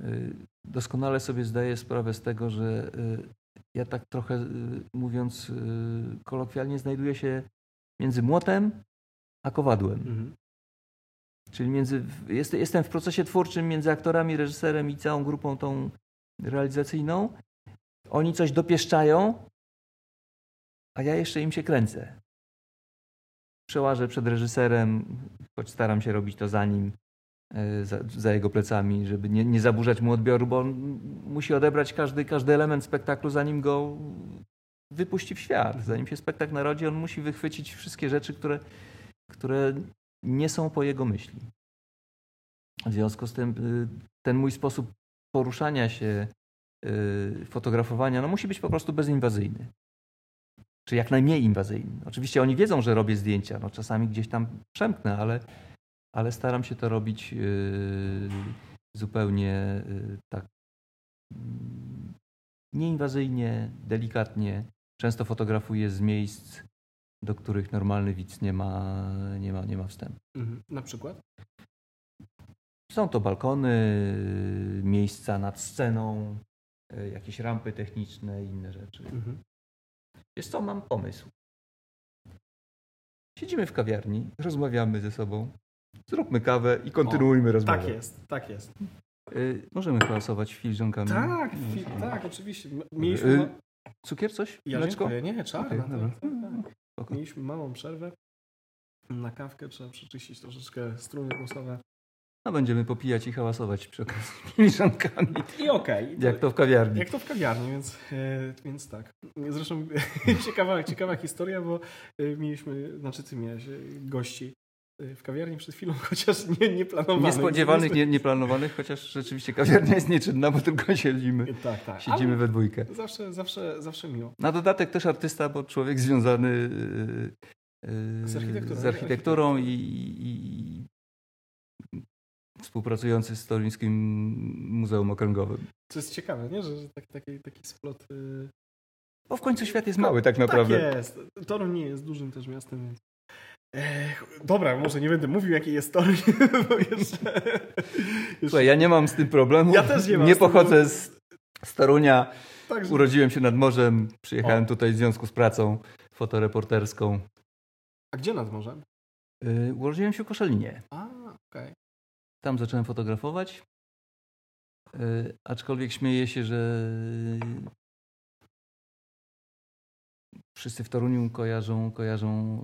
Yy, doskonale sobie zdaję sprawę z tego, że ja tak trochę, mówiąc kolokwialnie, znajduję się między młotem a kowadłem. Mhm. Czyli między, jest, jestem w procesie twórczym między aktorami, reżyserem i całą grupą tą realizacyjną. Oni coś dopieszczają, a ja jeszcze im się kręcę przełażę przed reżyserem, choć staram się robić to za nim, e, za, za jego plecami, żeby nie, nie, zaburzać mu odbioru, bo on musi odebrać każdy, każdy element spektaklu, zanim go wypuści w świat. Zanim się spektakl narodzi, on musi wychwycić wszystkie rzeczy, które, które nie są po jego myśli. W związku z tym y, ten mój sposób poruszania się, y, fotografowania, no musi być po prostu bezinwazyjny czy jak najmniej inwazyjny. Oczywiście oni wiedzą, że robię zdjęcia, no czasami gdzieś tam przemknę, ale, ale staram się to robić yy, zupełnie yy, tak yy, nieinwazyjnie, delikatnie. Często fotografuję z miejsc, do których normalny widz nie ma, nie ma, nie ma wstępu. Mhm. Na przykład? Są to balkony, miejsca nad sceną, yy, jakieś rampy techniczne i inne rzeczy. Mhm. Wiesz co, mam pomysł. Siedzimy w kawiarni, rozmawiamy ze sobą, zróbmy kawę i kontynuujmy o, rozmowę. Tak jest, tak jest. Y, możemy klasować filiżankami. Tak, fi tak, oczywiście. Mieliśmy... Y, cukier coś? Ja Mleczko? dziękuję. Nie, czarna. Okay, tak, tak, tak. Mieliśmy małą przerwę. Na kawkę trzeba przeczyścić troszeczkę struny głosowe. No będziemy popijać i hałasować przy okazji filiżankami. I okej. Okay. Jak to w kawiarni. Jak to w kawiarni, więc, e, więc tak. Zresztą ciekawa, ciekawa historia, bo e, mieliśmy, znaczy ty miałeś e, gości w kawiarni przed chwilą, chociaż nie, nieplanowanych. Niespodziewanych, nie, nieplanowanych, chociaż rzeczywiście kawiarnia jest nieczynna, bo tylko siedzimy. Tak, tak. Siedzimy Ale we dwójkę. Zawsze, zawsze, zawsze miło. Na dodatek też artysta, bo człowiek związany z architekturą, z architekturą i, i, współpracujący z Toruńskim Muzeum Okręgowym. To jest ciekawe, nie? że, że taki, taki, taki splot... Yy... Bo w końcu świat jest mały tak naprawdę. Tak jest. Toruń nie jest dużym też miastem, więc... Ech, dobra, może nie będę mówił, jaki jest Toruń, bo jeszcze. Słuchaj, ja nie mam z tym problemu. Ja też nie mam. Nie pochodzę z, z Torunia. Także... Urodziłem się nad morzem. Przyjechałem o. tutaj w związku z pracą fotoreporterską. A gdzie nad morzem? Yy, urodziłem się w Koszalinie. A, okej. Okay. Tam zacząłem fotografować. Yy, aczkolwiek śmieję się, że wszyscy w Toruniu kojarzą, kojarzą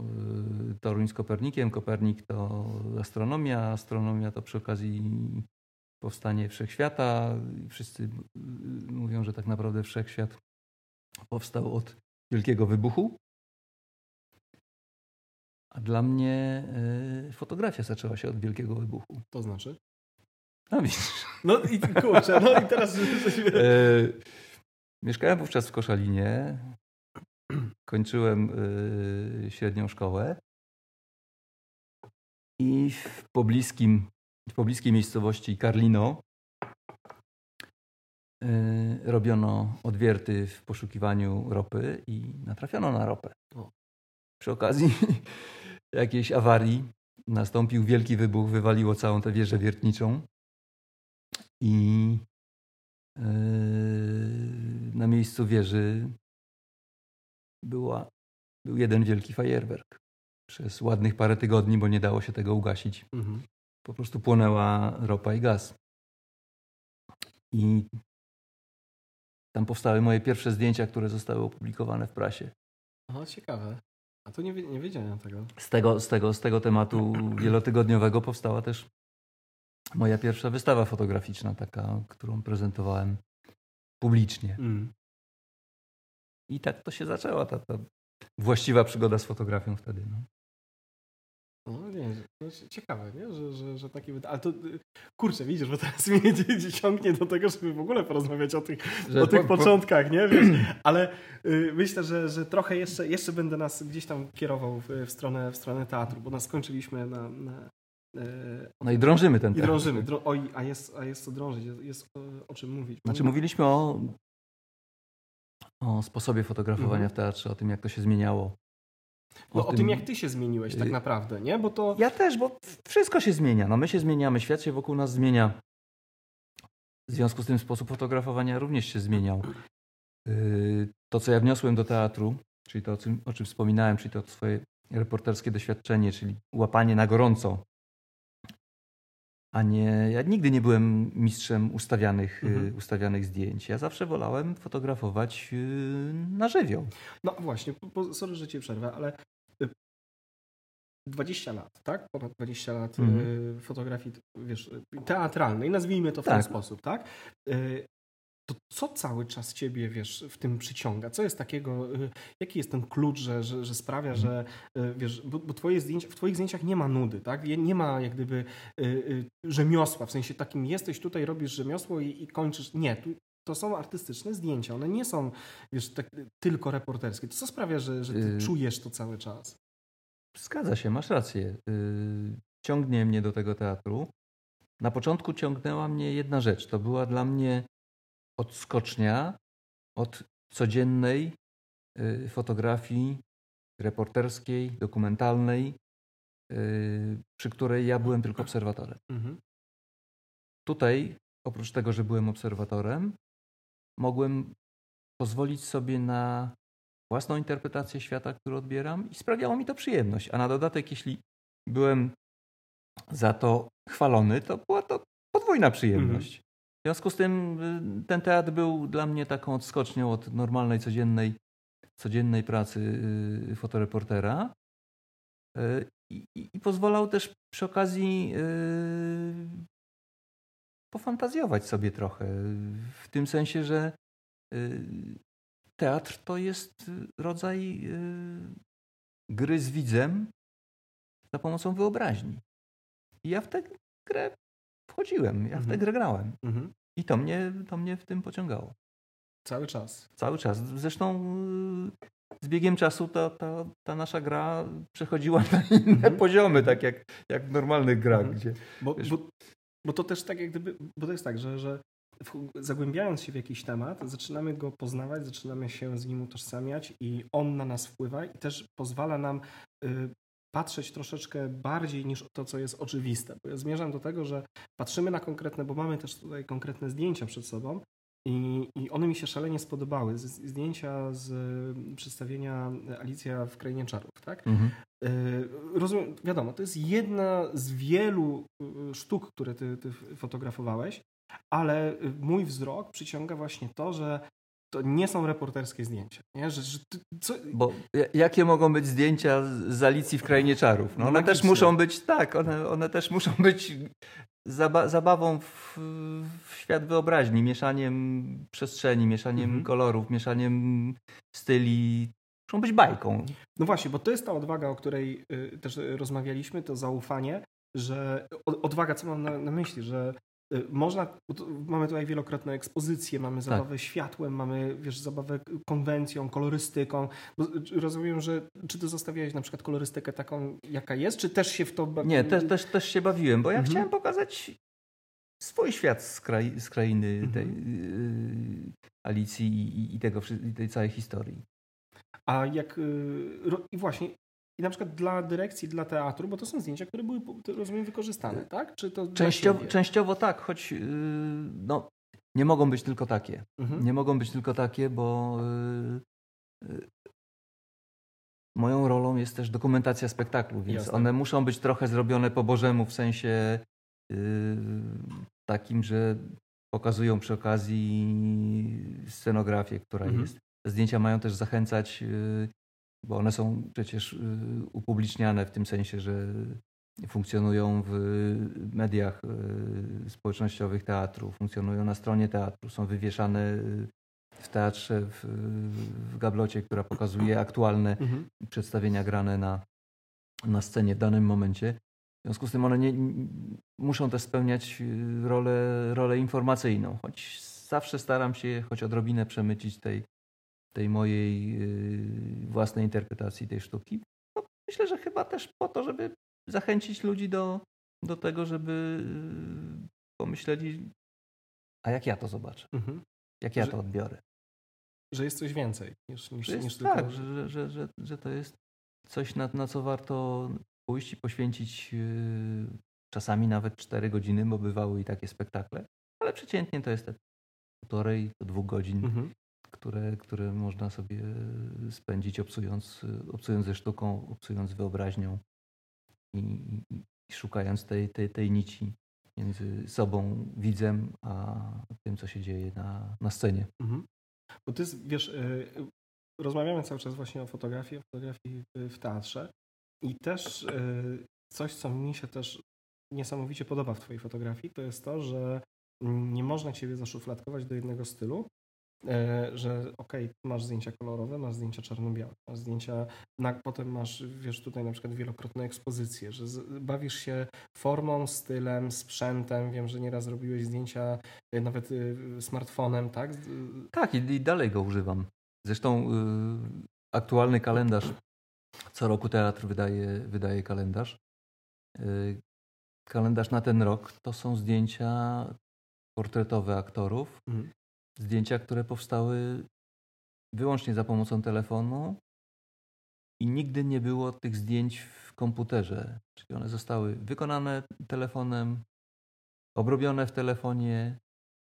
yy, Toruń z Kopernikiem. Kopernik to astronomia, astronomia to przy okazji powstanie wszechświata. Wszyscy mówią, że tak naprawdę wszechświat powstał od wielkiego wybuchu. A dla mnie y, fotografia zaczęła się od wielkiego wybuchu. To znaczy? No widzisz. No i kurczę, no i teraz... y, mieszkałem wówczas w Koszalinie. Kończyłem y, średnią szkołę. I w pobliskim, w pobliskiej miejscowości Karlino robiono odwierty w poszukiwaniu ropy i natrafiono na ropę. Przy okazji jakiejś awarii nastąpił wielki wybuch, wywaliło całą tę wieżę wiertniczą i yy, na miejscu wieży była, był jeden wielki fajerwerk. Przez ładnych parę tygodni, bo nie dało się tego ugasić. Mhm. Po prostu płonęła ropa i gaz. I tam powstały moje pierwsze zdjęcia, które zostały opublikowane w prasie. O, ciekawe. A to nie, nie wiedziałem tego. Z tego, z, tego, z tego tematu wielotygodniowego powstała też moja pierwsza wystawa fotograficzna, taka, którą prezentowałem publicznie. Mm. I tak to się zaczęła, ta, ta właściwa przygoda z fotografią wtedy. No. No nie, ciekawe, nie? Że, że, że taki... Ale to, kurczę, widzisz, bo teraz mnie ciągnie do tego, żeby w ogóle porozmawiać o tych, o tych po, początkach, nie? Wiesz, ale y, myślę, że, że trochę jeszcze, jeszcze będę nas gdzieś tam kierował w, w, stronę, w stronę teatru, bo nas skończyliśmy na... na y, no i drążymy ten teatr. I drążymy. Drą, oj, a jest, a jest co drążyć, jest, jest o, o, czym mówić. Znaczy mówiliśmy o, o sposobie fotografowania mhm. w teatrze, o tym, jak to się zmieniało. No, o, tym, tym, jak ty się zmieniłeś tak y, naprawdę, nie? Bo to... Ja też, bo wszystko się zmienia. No my się zmieniamy, świat się wokół nas zmienia. W związku z tym sposób fotografowania również się zmieniał. Y, to, co ja wniosłem do teatru, czyli to, o czym, o czym wspominałem, czyli to swoje reporterskie doświadczenie, czyli łapanie na gorąco a nie. Ja nigdy nie byłem mistrzem ustawianych, y, mhm. ustawianych zdjęć. Ja zawsze wolałem fotografować y, na żywioł. No właśnie, po, sorry, że cię przerwę, ale 20 y, lat, tak? Ponad 20 lat mhm. fotografii, wiesz, teatralnej, nazwijmy to w tak. ten sposób, tak? To co cały czas ciebie, wiesz, w tym przyciąga? Co jest takiego, y, jaki jest ten klucz, że, że, że sprawia, że, y, wiesz, bo, bo twoje zdjęcia, w twoich zdjęciach nie ma nudy, tak? Nie ma jak gdyby y, rzemiosła, w sensie takim jesteś tutaj, robisz rzemiosło i, i kończysz. Nie, tu, to są artystyczne zdjęcia, one nie są, wiesz, tak, tylko reporterskie. To co sprawia, że, że ty czujesz to cały czas? Zgadza się, masz rację. Ciągnie mnie do tego teatru. Na początku ciągnęła mnie jedna rzecz. To była dla mnie odskocznia od codziennej y, fotografii reporterskiej, dokumentalnej, y, przy której ja byłem tylko obserwatorem. Mhm. Tutaj, oprócz tego, że byłem obserwatorem, mogłem pozwolić sobie na własną interpretację świata, który odbieram i sprawiało mi to przyjemność. A na dodatek, jeśli byłem za to chwalony, to była to podwójna przyjemność. W związku z tym y, ten teatr był dla mnie taką odskocznią od normalnej, codziennej, codziennej pracy y, fotoreportera. Y, I, I, pozwalał też przy okazji pofantazjować sobie trochę. W tym sensie, że teatr to jest rodzaj gry z widzem za pomocą wyobraźni. I ja w tę grę wchodziłem, ja w tę mhm. grę grałem. Mhm. I to mnie, to mnie w tym pociągało. Cały czas. Cały czas. Zresztą y, z biegiem czasu ta, ta, ta nasza gra przechodziła na inne mhm. poziomy, tak jak, jak w normalnych grach. Mhm. Gdzie, bo, wiesz, bo, bo to też tak jak gdyby, bo to jest tak, że, że zagłębiając się w jakiś temat, zaczynamy go poznawać, zaczynamy się z nim utożsamiać i on na nas wpływa i też pozwala nam y, patrzeć troszeczkę bardziej niż to, co jest oczywiste. Bo ja zmierzam do tego, że patrzymy na konkretne, bo mamy też tutaj konkretne zdjęcia przed sobą I, I one mi się szalenie spodobały. Zdjęcia z przedstawienia Alicja w Krainie Czarów, tak? Mhm. Rozumiem, wiadomo, to jest jedna z wielu sztuk, które ty, ty fotografowałeś, ale mój wzrok przyciąga właśnie to, że to nie są reporterskie zdjęcia. Nie? Że, że co... Bo jakie mogą być zdjęcia z Alicji w Krainie Czarów? No one też muszą być, tak, one, one też muszą być zaba zabawą w, w, świat wyobraźni, mieszaniem przestrzeni, mieszaniem mhm. kolorów, mieszaniem styli. Muszą być bajką. No właśnie, bo to jest ta odwaga, o której y, też rozmawialiśmy, to zaufanie, że odwaga, co mam na, na myśli, że można, mamy tutaj wielokrotne ekspozycje, mamy tak. zabawę tak. światłem, mamy wiesz, zabawę konwencją, kolorystyką. Y, rozumiem, że czy ty zostawiałeś na przykład kolorystykę taką, jaka jest, czy też się w to bawiłeś? Nie, też, też, też się bawiłem, bo ja mhm. chciałem pokazać swój świat z, kraj, z krainy mhm. tej yy, Alicji i, i, tego, i tej całej historii. A jak, i właśnie, i na przykład dla dyrekcji, dla teatru, bo to są zdjęcia, które były, rozumiem, wykorzystane, tak? Czy to częściowo, częściowo tak, choć yy, no, nie mogą być tylko takie. Mhm. Nie mogą być tylko takie, bo yy, yy, moją rolą jest też dokumentacja spektaklu, więc Jasne. one muszą być trochę zrobione po Bożemu, w sensie takim, że pokazują przy okazji scenografię, która mhm. jest. Zdjęcia mają też zachęcać bo one są przecież y, upubliczniane w tym sensie, że funkcjonują w mediach y, społecznościowych teatru, funkcjonują na stronie teatru, są wywieszane y, w teatrze, w, w gablocie, która pokazuje aktualne mhm. przedstawienia grane na, na scenie w danym momencie. W związku z tym one nie, muszą też spełniać rolę, rolę informacyjną, choć zawsze staram się choć odrobinę przemycić tej tej mojej y, własnej interpretacji tej sztuki. No, myślę, że chyba też po to, żeby zachęcić ludzi do, do tego, żeby y, pomyśleli, a jak ja to zobaczę? Mhm. Jak ja że, to odbiorę? Że jest coś więcej niż, niż, jest, niż tylko... Tak, że, że, że, że to jest coś, na, na co warto pójść i poświęcić yy, czasami nawet 4 godziny, bo bywały i takie spektakle, ale przeciętnie to jest te półtorej do dwóch godzin. Mhm które, które można sobie spędzić obcując, obcując ze sztuką, obcując wyobraźnią i, i, szukając tej, tej, tej nici między sobą, widzem, a tym, co się dzieje na, na scenie. Mhm. Bo ty, wiesz, y, rozmawiamy cały czas właśnie o fotografii, o fotografii w teatrze i też y, coś, co mi się też niesamowicie podoba w twojej fotografii, to jest to, że nie można ciebie zaszufladkować do jednego stylu, E, że okej, okay, masz zdjęcia kolorowe, masz zdjęcia czarno-białe, masz zdjęcia, na, potem masz, wiesz, tutaj na przykład wielokrotne ekspozycje, że z, bawisz się formą, stylem, sprzętem. Wiem, że nieraz robiłeś zdjęcia e, nawet y, smartfonem, tak? Tak, i, i, dalej go używam. Zresztą y, aktualny kalendarz, co roku teatr wydaje, wydaje kalendarz. Y, kalendarz na ten rok to są zdjęcia portretowe aktorów. Mhm zdjęcia, które powstały wyłącznie za pomocą telefonu i nigdy nie było tych zdjęć w komputerze. Czyli one zostały wykonane telefonem, obrobione w telefonie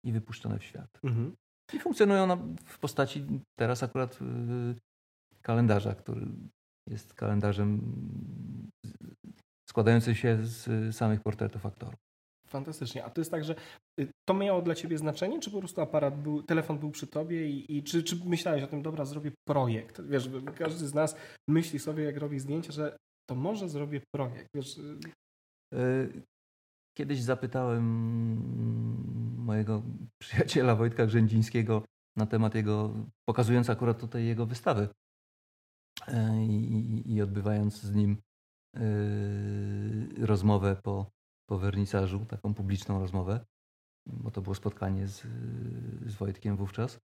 i wypuszczone w świat. Mhm. I funkcjonują na, w postaci teraz akurat yy, kalendarza, który jest kalendarzem składającym się z samych portretów aktorów. Fantastycznie. A to jest tak, że y, to miało dla ciebie znaczenie, czy po prostu aparat był, telefon był przy tobie i, i czy, czy myślałeś o tym, dobra, zrobię projekt? Wiesz, każdy z nas myśli sobie, jak robi zdjęcia, że to może zrobię projekt. Wiesz, y, e, Kiedyś zapytałem mojego przyjaciela Wojtka Grzędzińskiego na temat jego, pokazując akurat tutaj jego wystawę e, i, i odbywając z nim rozmowę po, po wernisażu, taką publiczną rozmowę, bo to było spotkanie z, z Wojtkiem wówczas.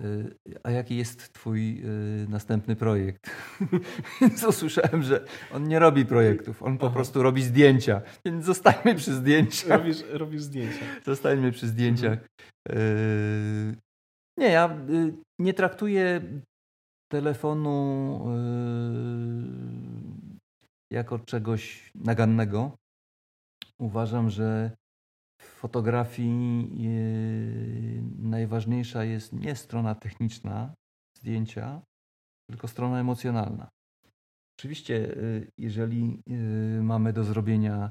Y, a jaki jest Twój y, następny projekt? Więc usłyszałem, że on nie robi projektów, on po Aha. prostu robi zdjęcia. Więc zostańmy przy zdjęciach. Robisz, robisz zdjęcia. Zostańmy przy zdjęciach. Mhm. Y, nie, ja nie traktuję telefonu jako czegoś nagannego uważam, że w fotografii najważniejsza jest nie strona techniczna zdjęcia, tylko strona emocjonalna. Oczywiście, jeżeli mamy do zrobienia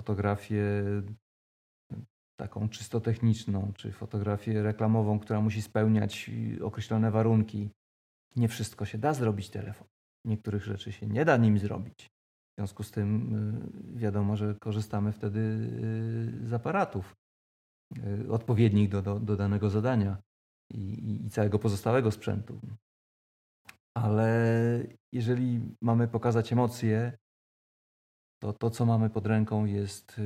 fotografię taką czysto techniczną, czy fotografię reklamową, która musi spełniać określone warunki, nie wszystko się da zrobić telefon. Niektórych rzeczy się nie da nim zrobić. W związku z tym y, wiadomo, że korzystamy wtedy y, z aparatów y, odpowiednich do, do, do danego zadania i, i całego pozostałego sprzętu. Ale jeżeli mamy pokazać emocje, to to, co mamy pod ręką, jest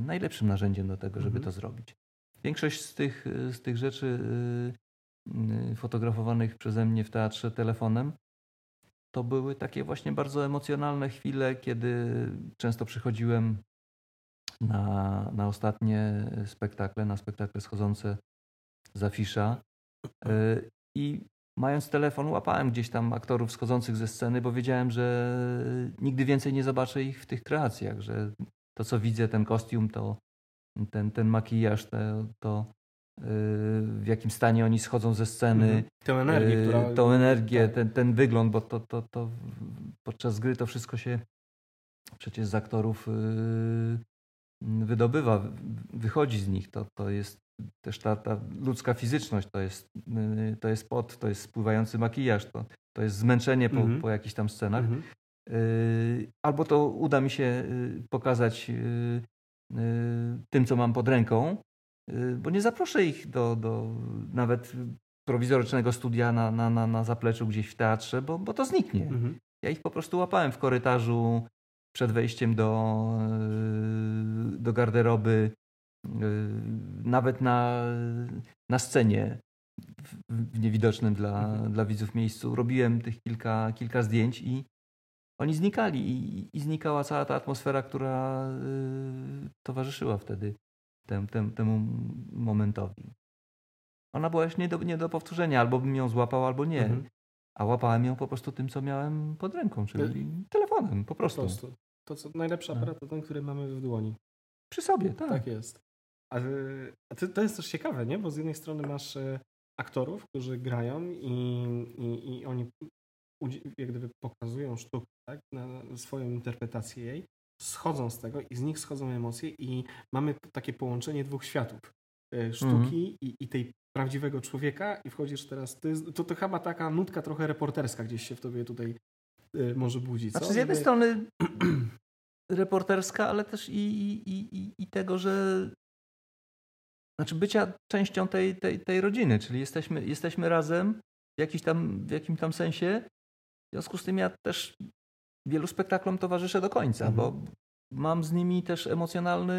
najlepszym narzędziem do tego, żeby mhm. to zrobić. Większość z tych, z tych rzeczy fotografowanych przeze mnie w teatrze telefonem to były takie właśnie bardzo emocjonalne chwile, kiedy często przychodziłem na, na ostatnie spektakle, na spektakle schodzące z afisza e, i mając telefon łapałem gdzieś tam aktorów schodzących ze sceny, bo wiedziałem, że nigdy więcej nie zobaczę ich w tych kreacjach, że to co widzę, ten kostium, to ten, ten makijaż, to, to w jakim stanie oni schodzą ze sceny. Mhm. Tę energię, y, która... Tą energię, tak. ten, ten wygląd, bo to, to, to podczas gry to wszystko się przecież z aktorów y, wydobywa, wychodzi z nich. To, to jest też ta, ta ludzka fizyczność, to jest, y, to jest pot, to jest spływający makijaż, to, to jest zmęczenie po, mhm. po jakichś tam scenach. Mhm. Albo to uda mi się pokazać tym, co mam pod ręką, Y, bo nie zaproszę ich do, do nawet prowizorycznego studia na, na, na, na zapleczu gdzieś w teatrze, bo, bo to zniknie. Mhm. Ja ich po prostu łapałem w korytarzu przed wejściem do, y, do garderoby, y, nawet na, na scenie w niewidocznym dla, mhm. dla widzów miejscu. Robiłem tych kilka, kilka zdjęć i oni znikali i, i znikała cała ta atmosfera, która towarzyszyła wtedy tem, tem, temu momentowi. Ona była już nie do, nie do powtórzenia, albo bym ją złapał, albo nie. Mhm. A łapałem ją po prostu tym, co miałem pod ręką, czyli telefonem, po prostu. Po prostu. To co, najlepszy no. aparat to ten, który mamy w dłoni. Przy sobie, tak. Tak jest. A, a to jest też ciekawe, nie? Bo z jednej strony masz e, aktorów, którzy grają i, i, i oni jak gdyby pokazują sztukę, tak? Na swoją interpretację jej, schodzą z tego i z nich schodzą emocje i mamy takie połączenie dwóch światów. E, sztuki mhm. i, i, tej prawdziwego człowieka i wchodzisz teraz, to, jest, to, to chyba taka nutka trochę reporterska gdzieś się w tobie tutaj y, może budzić. Co? Znaczy z jednej strony reporterska, ale też i, i, i, i tego, że znaczy bycia częścią tej, tej, tej rodziny, czyli jesteśmy, jesteśmy razem w, jakiś tam, w jakimś tam sensie. W związku z tym ja też wielu spektaklom towarzyszę do końca, mhm. bo mam z nimi też emocjonalny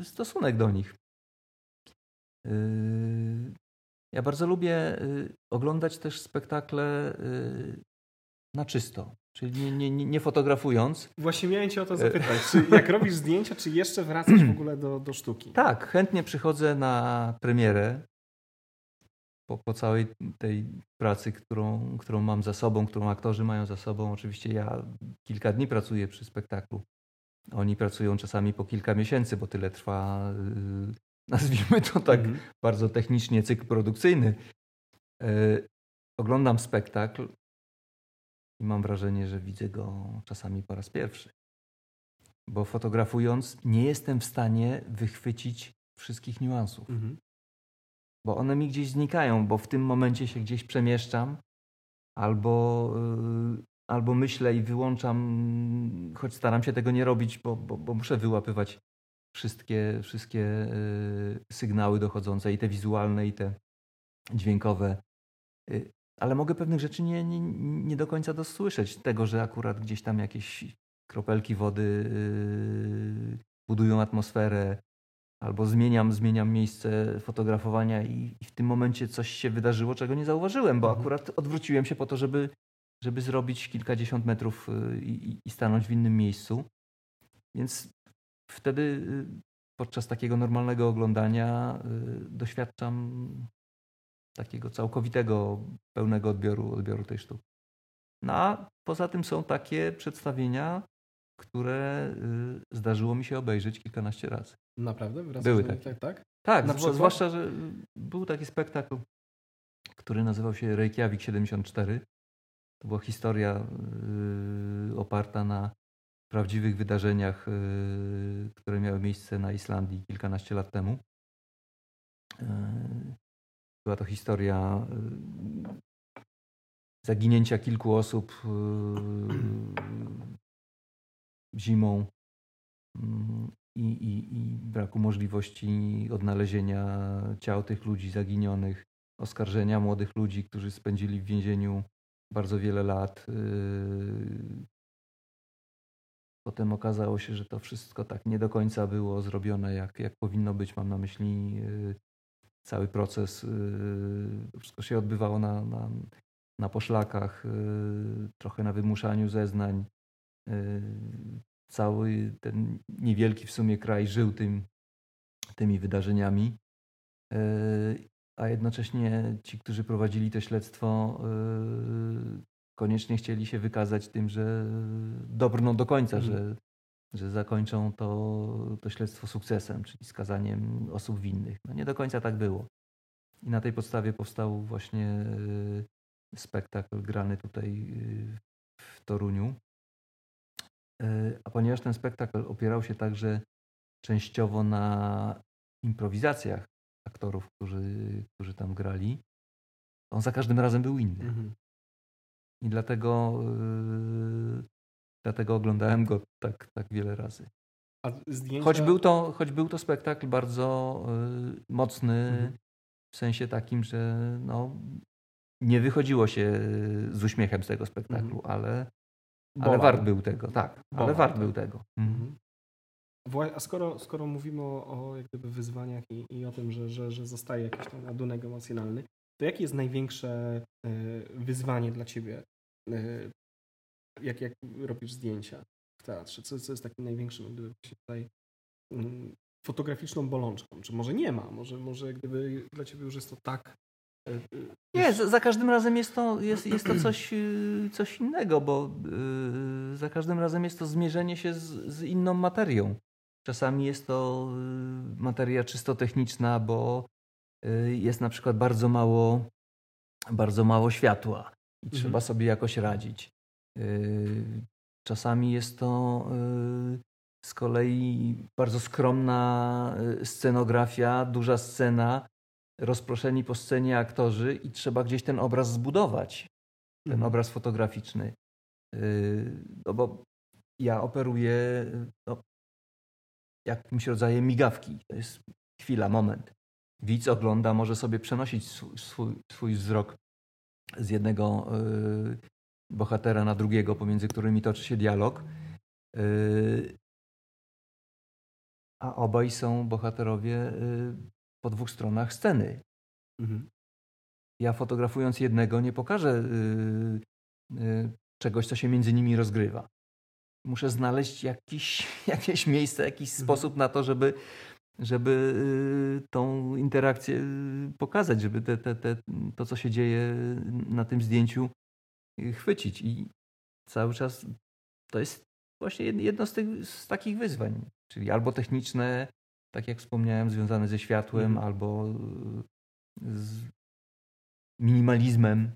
y, stosunek do nich. Y, ja bardzo lubię y, oglądać też spektakle na czysto, czyli nie, nie, nie fotografując. Właśnie miałem Cię o to zapytać. Czy jak robisz zdjęcia, czy jeszcze wracasz w ogóle do, do sztuki? Tak, chętnie przychodzę na premierę po, po całej tej pracy, którą, którą mam za sobą, którą aktorzy mają za sobą, oczywiście ja kilka dni pracuję przy spektaklu. Oni pracują czasami po kilka miesięcy, bo tyle trwa, yy, nazwijmy to tak mhm. bardzo technicznie, cykl produkcyjny. Yy, oglądam spektakl i mam wrażenie, że widzę go czasami po raz pierwszy. Bo fotografując, nie jestem w stanie wychwycić wszystkich niuansów. Mhm bo one mi gdzieś znikają, bo w tym momencie się gdzieś przemieszczam albo, yy, albo myślę i wyłączam, choć staram się tego nie robić, bo, bo, bo muszę wyłapywać wszystkie, wszystkie yy, sygnały dochodzące, i te wizualne, i te dźwiękowe. Yy, ale mogę pewnych rzeczy nie, nie, nie do końca dosłyszeć. Tego, że akurat gdzieś tam jakieś kropelki wody budują atmosferę, albo zmieniam, zmieniam miejsce fotografowania i, i, w tym momencie coś się wydarzyło, czego nie zauważyłem, bo mhm. akurat odwróciłem się po to, żeby, żeby zrobić kilkadziesiąt metrów y, i, i stanąć w innym miejscu. Więc wtedy y, podczas takiego normalnego oglądania y, doświadczam takiego całkowitego, pełnego odbioru, odbioru tej sztuki. No a poza tym są takie przedstawienia, które zdarzyło mi się obejrzeć kilkanaście razy. Naprawdę? Wracasz Były takie. Tak, tak? Tak, Na zwłaszcza, że był taki spektakl, który nazywał się Reykjavik 74. To była historia yy, oparta na prawdziwych wydarzeniach, yy, które miały miejsce na Islandii kilkanaście lat temu. Yy, była to historia yy, zaginięcia kilku osób yy, zimą mm, i, i, i braku możliwości odnalezienia ciał tych ludzi zaginionych, oskarżenia młodych ludzi, którzy spędzili w więzieniu bardzo wiele lat. Yy. Potem okazało się, że to wszystko tak nie do końca było zrobione, jak, jak powinno być. Mam na myśli yy, cały proces. Yy, wszystko się odbywało na, na, na poszlakach, trochę na wymuszaniu zeznań cały ten niewielki w sumie kraj żył tym, tymi wydarzeniami, e, a jednocześnie ci, którzy prowadzili to śledztwo, e, koniecznie chcieli się wykazać tym, że dobrną do końca, mhm. że, że zakończą to, to śledztwo sukcesem, czyli skazaniem osób winnych. No nie do końca tak było. I na tej podstawie powstał właśnie spektakl grany tutaj w Toruniu. E, a ponieważ ten spektakl opierał się także częściowo na improwizacjach aktorów, którzy, którzy tam grali, on za każdym razem był inny. Mhm. I dlatego, yy, dlatego oglądałem go tak, tak wiele razy. Zdjęcia... Choć, był to, choć był to spektakl bardzo yy, mocny, mhm. w sensie takim, że no, nie wychodziło się z uśmiechem z tego spektaklu, mhm. ale ale wart był tego, tak. Ale wart tak. był tego. Mhm. A skoro, skoro mówimy o, o jak gdyby wyzwaniach i, i o tym, że, że, że zostaje jakiś tam ładunek emocjonalny, to jakie jest największe e, wyzwanie dla ciebie, e, jak, jak robisz zdjęcia w teatrze? Co, co jest takim największym gdyby tutaj mm, fotograficzną bolączką? Czy może nie ma? Może, może gdyby dla ciebie już jest to tak nie, za, za, każdym razem jest to, jest, jest to coś, y, coś innego, bo yy, za każdym razem jest to zmierzenie się z, z, inną materią. Czasami jest to y, materia czysto techniczna, bo yy, jest na przykład bardzo mało, bardzo mało światła i mhm. trzeba sobie jakoś radzić. Czasami jest to z kolei bardzo skromna scenografia, duża scena, rozproszeni po scenie aktorzy i trzeba gdzieś ten obraz zbudować, ten mhm. obraz fotograficzny. Y, no bo ja operuję no, jakimś rodzajem migawki. To jest chwila, moment. Widz ogląda, może sobie przenosić swój, swój wzrok z jednego y, bohatera na drugiego, pomiędzy którymi toczy się dialog. Y, a obaj są bohaterowie po dwóch stronach sceny. Mhm. Ja fotografując jednego nie pokażę yy, yy, czegoś, co się między nimi rozgrywa. Muszę znaleźć jakiś, jakieś miejsce, jakiś mhm. sposób na to, żeby, żeby yy, tą interakcję y, pokazać, żeby te, te, te, to, co się dzieje na tym zdjęciu, y, chwycić. I cały czas to jest właśnie jedno z, tych, z takich wyzwań, czyli albo techniczne, tak jak wspomniałem, związane ze światłem mhm. albo y, z minimalizmem.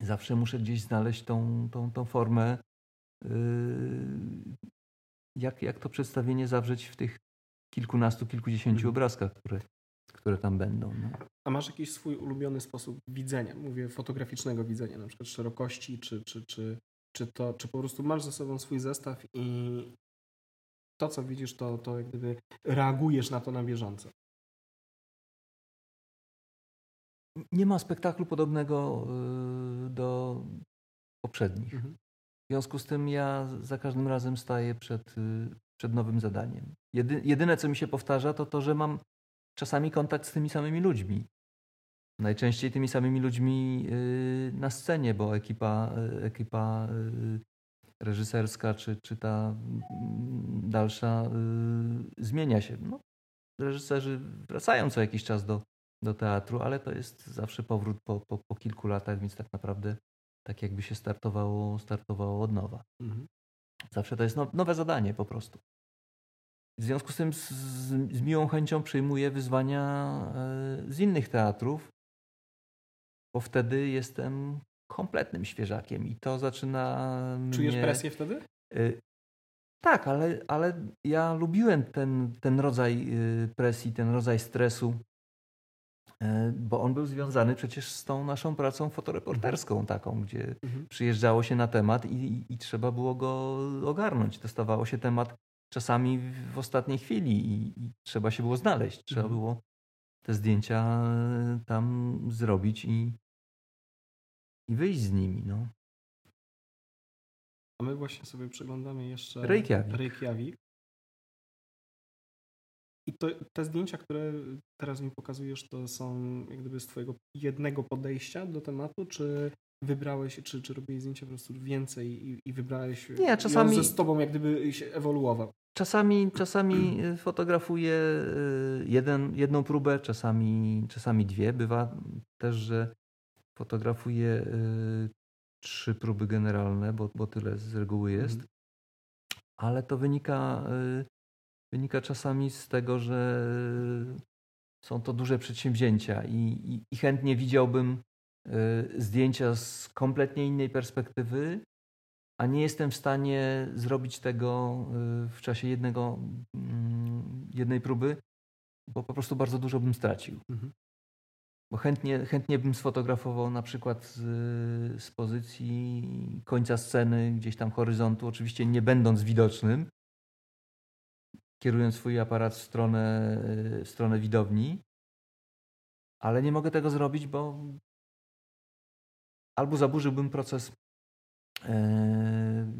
Zawsze muszę gdzieś znaleźć tą, tą, tą formę, yy, jak, jak to przedstawienie zawrzeć w tych kilkunastu, kilkudziesięciu mhm. obrazkach, które, które tam będą. No. A masz jakiś swój ulubiony sposób widzenia? Mówię fotograficznego widzenia, na przykład szerokości, czy, czy, czy, czy, to, czy po prostu masz ze sobą swój zestaw i, to, co widzisz, to, to jak gdyby reagujesz na to na bieżąco. Nie ma spektaklu podobnego y, do poprzednich. Mhm. W związku z tym ja za każdym razem staję przed, y, przed nowym zadaniem. Jedy, jedyne, co mi się powtarza, to to, że mam czasami kontakt z tymi samymi ludźmi. Najczęściej tymi samymi ludźmi y, na scenie, bo ekipa, ekipa reżyserska, czy, czy ta mm, dalsza y, zmienia się. No, reżyserzy wracają co jakiś czas do, do teatru, ale to jest zawsze powrót po, po, po kilku latach, więc tak naprawdę tak jakby się startowało, startowało od nowa. Mhm. Zawsze to jest nowe zadanie po prostu. W związku z tym z, z miłą chęcią przyjmuję wyzwania e, z innych teatrów, bo wtedy jestem kompletnym świeżakiem i to zaczyna. Czujesz mnie... presję wtedy? Y, tak, ale, ale ja lubiłem ten, ten rodzaj y, presji, ten rodzaj stresu, y, bo on był związany przecież z tą naszą pracą fotoreporterską, taką, gdzie mhm. przyjeżdżało się na temat i, i, i, trzeba było go ogarnąć. Dostawało się temat czasami w ostatniej chwili i, i trzeba się było znaleźć. Trzeba mhm. było te zdjęcia tam zrobić i, i wyjść z nimi. No. A my właśnie sobie przeglądamy jeszcze Reykjavik. Reykjavik. I to, te zdjęcia, które teraz mi pokazujesz, to są jak gdyby z twojego jednego podejścia do tematu, czy wybrałeś, czy, czy robiłeś zdjęcia po prostu więcej i, i wybrałeś Nie, czasami... ze z tobą jak gdyby się ewoluował? Czasami, czasami fotografuję y, jeden, jedną próbę, czasami, czasami dwie. Bywa też, że fotografuję y, trzy próby generalne, bo, bo tyle z reguły jest. Mhm. Ale to wynika, y, wynika czasami z tego, że są to duże przedsięwzięcia i, i, i chętnie widziałbym zdjęcia z kompletnie innej perspektywy, a nie jestem w stanie zrobić tego w czasie jednego, mm, jednej próby, bo po prostu bardzo dużo bym stracił. Mhm. Bo chętnie, chętnie bym sfotografował na przykład z, z pozycji końca sceny, gdzieś tam horyzontu, oczywiście nie będąc widocznym, kierując swój aparat w stronę, w stronę widowni, ale nie mogę tego zrobić, bo albo zaburzyłbym proces e,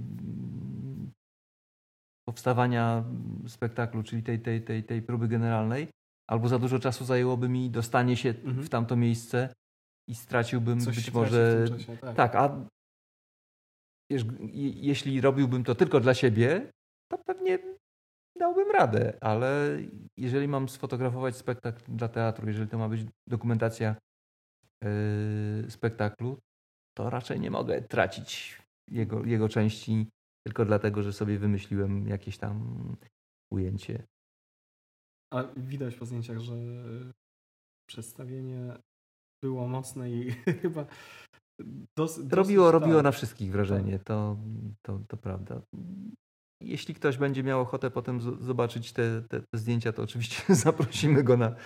powstawania spektaklu, czyli tej, tej, tej, tej próby generalnej, albo za dużo czasu zajęłoby mi dostanie się mhm. w tamto miejsce i straciłbym Coś być może. Czasie, tak. tak, a wiesz, jeśli robiłbym to tylko dla siebie, to pewnie dałbym radę, ale jeżeli mam sfotografować spektakl dla teatru, jeżeli to ma być dokumentacja yy, spektaklu, to raczej nie mogę tracić jego, jego części tylko dlatego, że sobie wymyśliłem jakieś tam ujęcie. A widać po zdjęciach, że przedstawienie było mocne i chyba dosyć. Robiło, tak. robiło na wszystkich wrażenie, tak. to, to, to prawda. Jeśli ktoś będzie miał ochotę potem zobaczyć te, te, te zdjęcia, to oczywiście zaprosimy go na,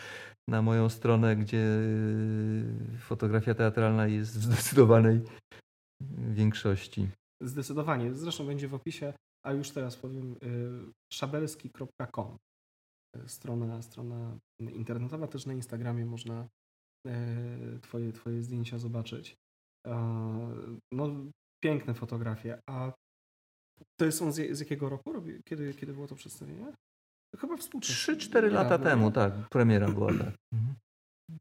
na moją stronę, gdzie y, fotografia teatralna jest w zdecydowanej większości. Zdecydowanie. Zresztą będzie w opisie, a już teraz powiem y, szabelski.com strona, strona internetowa, też na Instagramie można e, twoje, twoje zdjęcia zobaczyć. No, piękne fotografie. A to są z, z jakiego roku? Kiedy, kiedy było to przedstawienie? Chyba współczesne. 3-4 lata temu, tak. Premiera była, tak. Mhm.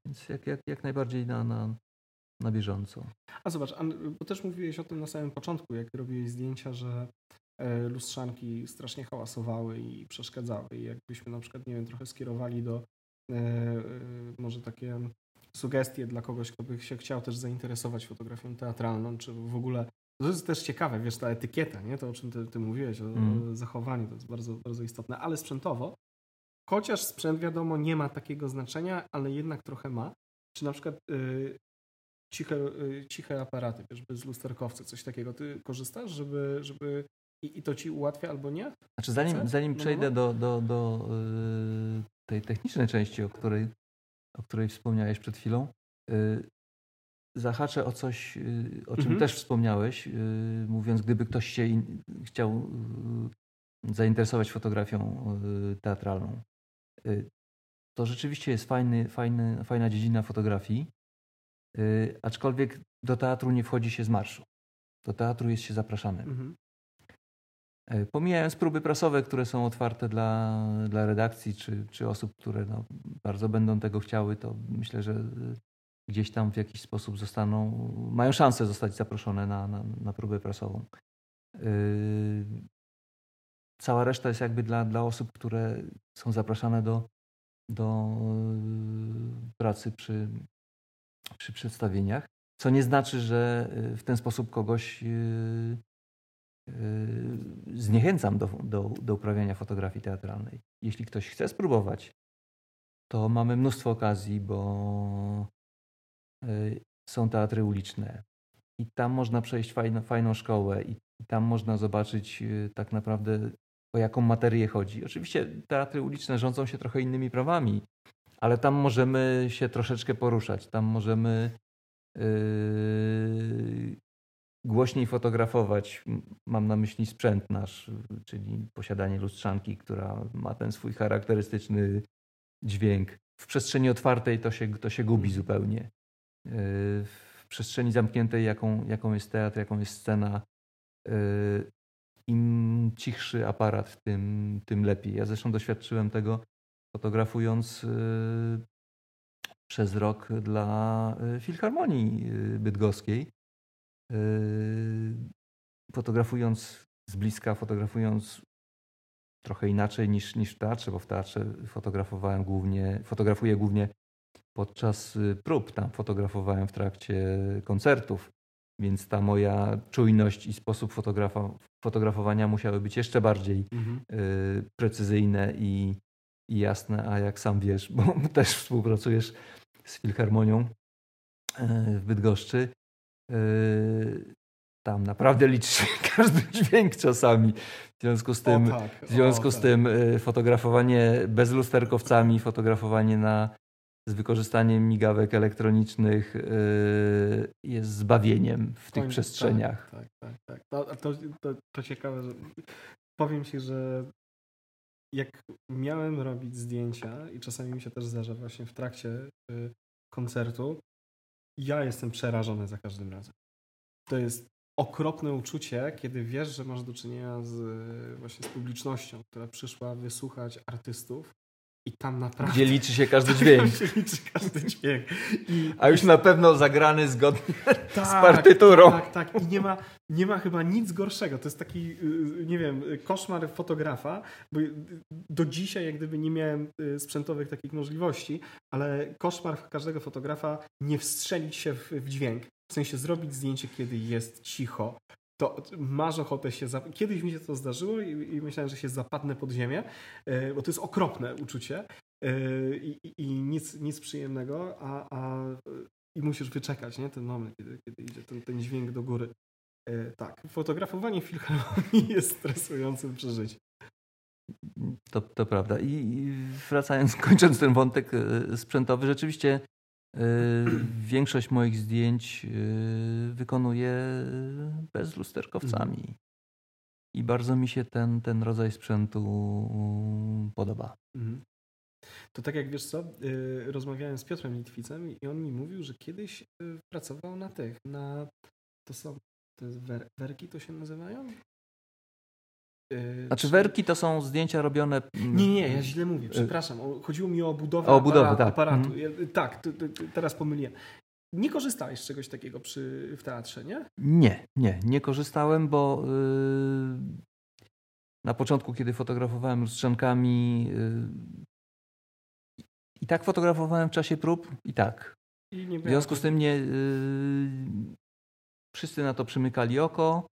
Więc jak, jak, jak najbardziej na, na, na bieżąco. A zobacz, bo też mówiłeś o tym na samym początku, jak robiłeś zdjęcia, że lustrzanki strasznie hałasowały i przeszkadzały. I jakbyśmy na przykład, nie wiem, trochę skierowali do e, e, może takie sugestie dla kogoś, kto by się chciał też zainteresować fotografią teatralną, czy w ogóle to jest też ciekawe, wiesz, ta etykieta, nie? To, o czym ty, ty mówiłeś, o, mm. zachowaniu, to jest bardzo, bardzo istotne, ale sprzętowo, chociaż sprzęt, wiadomo, nie ma takiego znaczenia, ale jednak trochę ma. Czy na przykład y, ciche, y, ciche aparaty, wiesz, bez lusterkowca, coś takiego, ty korzystasz, żeby, żeby i, I to ci ułatwia albo nie? Znaczy, zanim, zanim no, przejdę no. do, do, do yy, tej technicznej części, o której, o której wspomniałeś przed chwilą, yy, zahaczę o coś, yy, o czym mhm. też wspomniałeś, y, mówiąc, gdyby ktoś się in, chciał y, zainteresować fotografią y, teatralną. To rzeczywiście jest fajny, fajny, fajna dziedzina fotografii, aczkolwiek do teatru nie wchodzi się z marszu. Do teatru jest się zapraszanym. Mhm. E, pomijając próby prasowe, które są otwarte dla, dla redakcji czy, czy osób, które no, bardzo będą tego chciały, to myślę, że e, gdzieś tam w jakiś sposób zostaną, mają szansę zostać zaproszone na, na, na próbę prasową. Yy, cała reszta jest jakby dla, dla osób, które są zapraszane do, do pracy przy, przy przedstawieniach, co nie znaczy, że w ten sposób kogoś zniechęcam do, do, do uprawiania fotografii teatralnej. Jeśli ktoś chce spróbować, to mamy mnóstwo okazji, bo są teatry uliczne i tam można przejść fajno, fajną szkołę i tam można zobaczyć tak naprawdę o jaką materię chodzi. Oczywiście teatry uliczne rządzą się trochę innymi prawami, ale tam możemy się troszeczkę poruszać. Tam możemy yy, głośniej fotografować. Mam na myśli sprzęt nasz, czyli posiadanie lustrzanki, która ma ten swój charakterystyczny dźwięk. W przestrzeni otwartej to się, to się gubi zupełnie. Yy, w przestrzeni zamkniętej, jaką, jaką jest teatr, jaką jest scena, yy, im cichszy aparat, tym, tym lepiej. Ja zresztą doświadczyłem tego fotografując y, przez rok dla y, Filharmonii y, Bydgoskiej. Fotografując z bliska, fotografując trochę inaczej niż, niż w teatrze, bo w teatrze fotografowałem głównie, fotografuję głównie podczas prób. Tam fotografowałem w trakcie koncertów, więc ta moja czujność i sposób fotografowania musiały być jeszcze bardziej mhm. precyzyjne i, i jasne, a jak sam wiesz, bo też współpracujesz z Filharmonią e, w Bydgoszczy, tam naprawdę liczy się każdy dźwięk czasami. W związku z tym, tak, w związku z tak. tym e, fotografowanie bez lusterkowcami, fotografowanie na, z wykorzystaniem migawek elektronicznych jest zbawieniem w tych przestrzeniach. Tak, tak, tak. tak. To, to, to ciekawe, że powiem Ci, że jak miałem robić zdjęcia i czasami mi się też zdarza właśnie w trakcie y, koncertu, ja jestem przerażony za każdym razem. To jest okropne uczucie, kiedy wiesz, że masz do czynienia z, właśnie z publicznością, która przyszła wysłuchać artystów i tam naprawdę... Gdzie liczy się każdy dźwięk. się liczy każdy dźwięk. I, A już na pewno zagrany zgodnie tak, z partyturą. Tak, tak. I nie ma, nie ma chyba nic gorszego. To jest taki, y, nie wiem, koszmar fotografa, bo do dzisiaj jak gdyby nie miałem y, sprzętowych takich możliwości, ale koszmar każdego fotografa nie wstrzelić się w, w dźwięk. W sensie zrobić zdjęcie, kiedy jest cicho, to masz ochotę się. Zap... Kiedyś mi się to zdarzyło i, i, myślałem, że się zapadnę pod ziemię, e, bo to jest okropne uczucie e, i, i nic, nic przyjemnego, a, a i musisz wyczekać nie? ten moment, kiedy, kiedy idzie ten, ten dźwięk do góry. E, tak, fotografowanie filharmonii jest stresującym przeżyciem. To, to prawda. I wracając, kończąc ten wątek sprzętowy, rzeczywiście większość moich zdjęć yy, wykonuję bez lusterkowcami. Mhm. I bardzo mi się ten, ten rodzaj sprzętu podoba. Mhm. To tak jak wiesz co, rozmawiałem z Piotrem Litwicem i on mi mówił, że kiedyś pracował na tych, na to są, to jest wer, werki to się nazywają? Yy, znaczy werki to są zdjęcia robione... Mm, nie, nie, ja źle mówię, przepraszam. Chodziło mi o budowę o budowę, aparatu. Tak, aparatu. Mhm. tak teraz pomyliłem. Nie korzystałeś z czegoś takiego przy, w teatrze, nie? Nie, nie, nie korzystałem, bo yy, na początku, kiedy fotografowałem lustrzankami yy, i tak fotografowałem w czasie prób i tak. I w związku z tym nie, yy, wszyscy na to przymykali oko.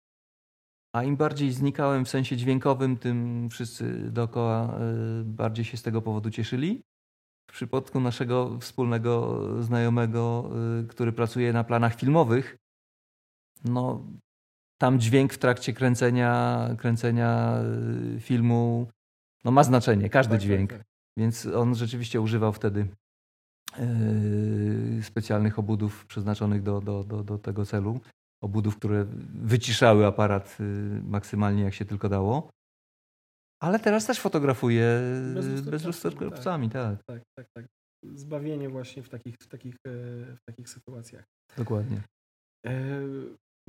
A im bardziej znikałem w sensie dźwiękowym, tym wszyscy dookoła e, bardziej się z tego powodu cieszyli. W przypadku naszego wspólnego znajomego, e, który pracuje na planach filmowych, no tam dźwięk w trakcie kręcenia, kręcenia e, filmu no ma znaczenie, każdy tak, tak dźwięk. Tak, tak. Więc on rzeczywiście używał wtedy specjalnych obudów przeznaczonych do, do, do, do tego celu obudów, które wyciszały aparat y, maksymalnie jak się tylko dało. Ale teraz też fotografuję bez lusterkowcami, tak. tak. Tak, tak, tak. Zbawienie właśnie w takich, w takich, e, w takich sytuacjach. Dokładnie. E,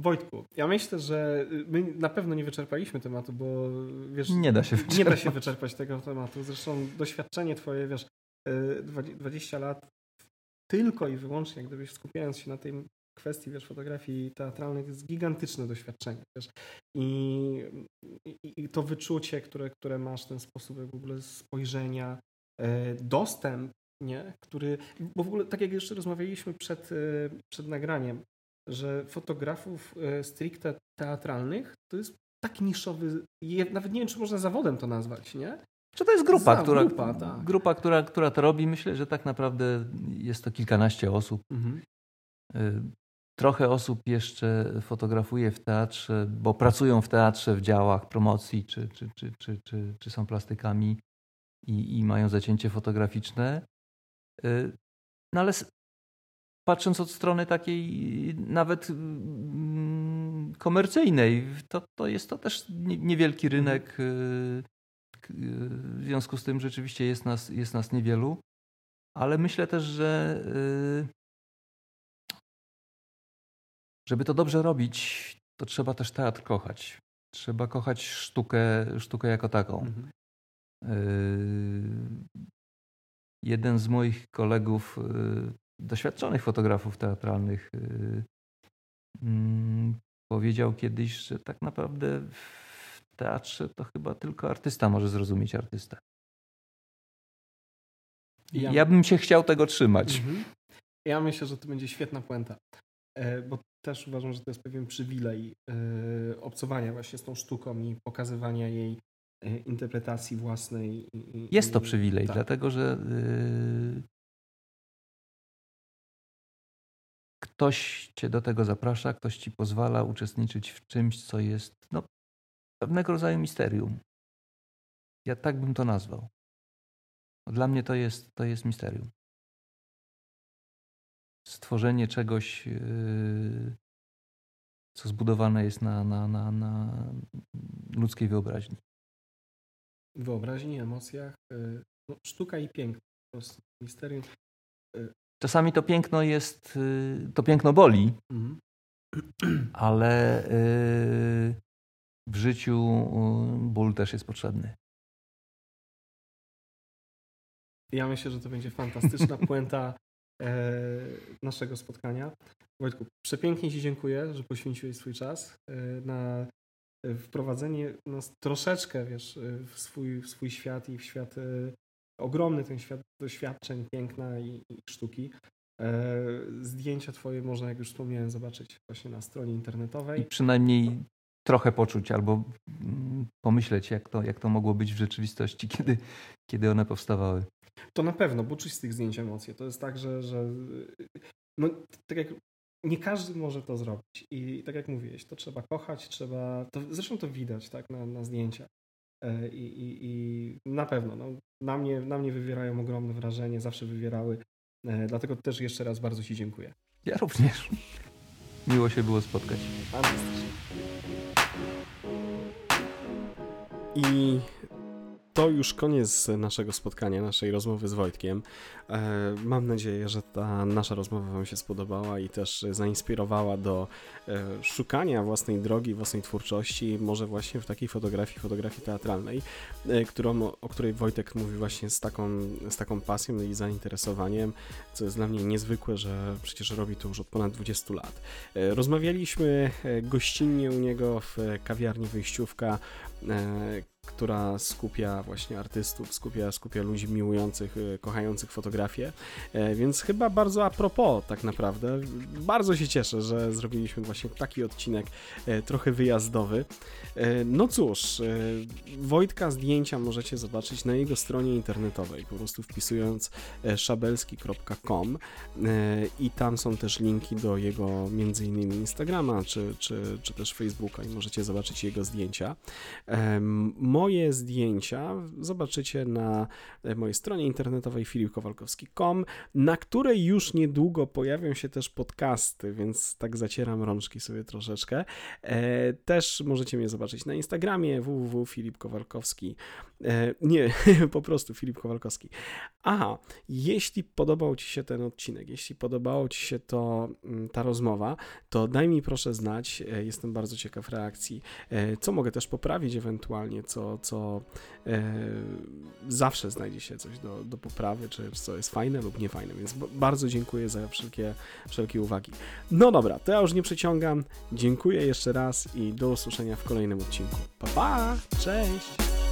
Wojtku, ja myślę, że my na pewno nie wyczerpaliśmy tematu, bo wiesz, nie da się wyczerpać, nie da się wyczerpać tego tematu. Zresztą doświadczenie twoje, wiesz, 20 e, lat tylko i wyłącznie, gdybyś skupiając się na tym kwestii wiesz, fotografii teatralnej to jest gigantyczne doświadczenie. Wiesz. I, i, I, to wyczucie, które, które masz, ten sposób w ogóle spojrzenia, e, dostęp, nie? który, bo w ogóle tak jak jeszcze rozmawialiśmy przed, e, przed nagraniem, że fotografów e, stricte teatralnych to jest tak niszowy, nawet nie wiem, czy można zawodem to nazwać, nie? Czy to jest grupa, Za, która, grupa, tak. grupa która, która to robi? Myślę, że tak naprawdę jest to kilkanaście osób. Mhm. Y, trochę osób jeszcze fotografuje w teatrze, bo pracują w teatrze w działach promocji, czy, czy, czy, czy, czy, czy są plastykami i, i mają zacięcie fotograficzne. Y, no ale patrząc od strony takiej nawet mm, komercyjnej, to, to jest to też niewielki rynek. Y, w związku z tym rzeczywiście jest nas, jest nas niewielu, ale myślę też, że żeby to dobrze robić, to trzeba też teatr kochać. Trzeba kochać sztukę, sztukę jako taką. Mhm. Y, jeden z moich kolegów, y, doświadczonych fotografów teatralnych, y, mm, powiedział kiedyś, że tak naprawdę w teatrze to chyba tylko artysta może zrozumieć artystę. Ja, ja bym się chciał tego trzymać. Mhm. Ja myślę, że to będzie świetna puenta. E, bo też uważam, że to jest pewien przywilej e, obcowania właśnie z tą sztuką i pokazywania jej e, interpretacji własnej. Jest to przywilej, tak. dlatego że ktoś cię do tego zaprasza, ktoś ci pozwala uczestniczyć w czymś, co jest no, pewnego rodzaju misterium. Ja tak bym to nazwał. Dla mnie to jest, to jest misterium stworzenie czegoś, yy, co zbudowane jest na, na, na, na ludzkiej wyobraźni. Wyobraźni, emocjach, yy, no, sztuka i piękno, po prostu misterium. Yy. Czasami to piękno jest, to piękno boli, mhm. ale w życiu ból też jest potrzebny. Ja myślę, że to będzie fantastyczna puenta naszego spotkania. Wojtku, przepięknie Ci dziękuję, że poświęciłeś swój czas e, na wprowadzenie nas troszeczkę wiesz, w, swój, w swój świat i w świat e, ogromny ten świat doświadczeń, piękna i, i sztuki. Zdjęcia Twoje można, jak już wspomniałem, zobaczyć właśnie na stronie internetowej. I przynajmniej trochę poczuć albo mm, pomyśleć, jak to, jak to mogło być w rzeczywistości, kiedy, kiedy one powstawały. To na pewno, bo czuć z tych zdjęć emocje. To jest tak, że, że no, tak jak nie każdy może to zrobić. I tak jak mówiłeś, to trzeba kochać, trzeba. To, zresztą to widać tak, na, na zdjęciach. E, I, i, I, na pewno no, na, mnie, na mnie wywierają ogromne wrażenie, zawsze wywierały. E, dlatego też jeszcze raz bardzo Ci dziękuję. Ja również. Miło się było spotkać. Fantastycznie. I to już koniec naszego spotkania, naszej rozmowy z Wojtkiem. E, mam nadzieję, że ta nasza rozmowa Wam się spodobała i też zainspirowała do e, szukania własnej drogi, własnej twórczości, może właśnie w takiej fotografii, fotografii teatralnej, e, którą, o której Wojtek mówi właśnie z taką, z taką pasją i zainteresowaniem, co jest dla mnie niezwykłe, że przecież robi to już od ponad 20 lat. Rozmawialiśmy gościnnie u niego w kawiarni Wyjściówka, która skupia właśnie artystów, skupia, skupia ludzi miłujących, y, kochających fotografię, e, więc chyba bardzo a propos tak naprawdę. Bardzo się cieszę, że zrobiliśmy właśnie taki odcinek e, trochę wyjazdowy. E, no cóż, Wojtka zdjęcia możecie zobaczyć na jego stronie internetowej, po prostu wpisując szabelski.com i tam są też linki do jego między innymi Instagrama czy, czy, czy też Facebooka i możecie zobaczyć jego zdjęcia. Moje zdjęcia zobaczycie na mojej stronie internetowej filipkowalkowski.com, na której już niedługo pojawią się też podcasty, więc tak zacieram rączki sobie troszeczkę. E, też możecie mnie zobaczyć na Instagramie www.filipkowalkowski. E, nie, po prostu Filip Kowalkowski. Aha, jeśli podobał Ci się ten odcinek, jeśli podobało Ci się to, mm, ta rozmowa, to daj mi proszę znać, e, jestem bardzo ciekaw reakcji, co mogę też poprawić ewentualnie, co e, zawsze znajdzie się coś do, do poprawy, czy co jest fajne lub niefajne, więc bardzo dziękuję za wszelkie, wszelkie uwagi. No dobra, to ja już nie przeciągam. Dziękuję jeszcze raz i do usłyszenia w kolejnym odcinku. Pa, pa! Cześć!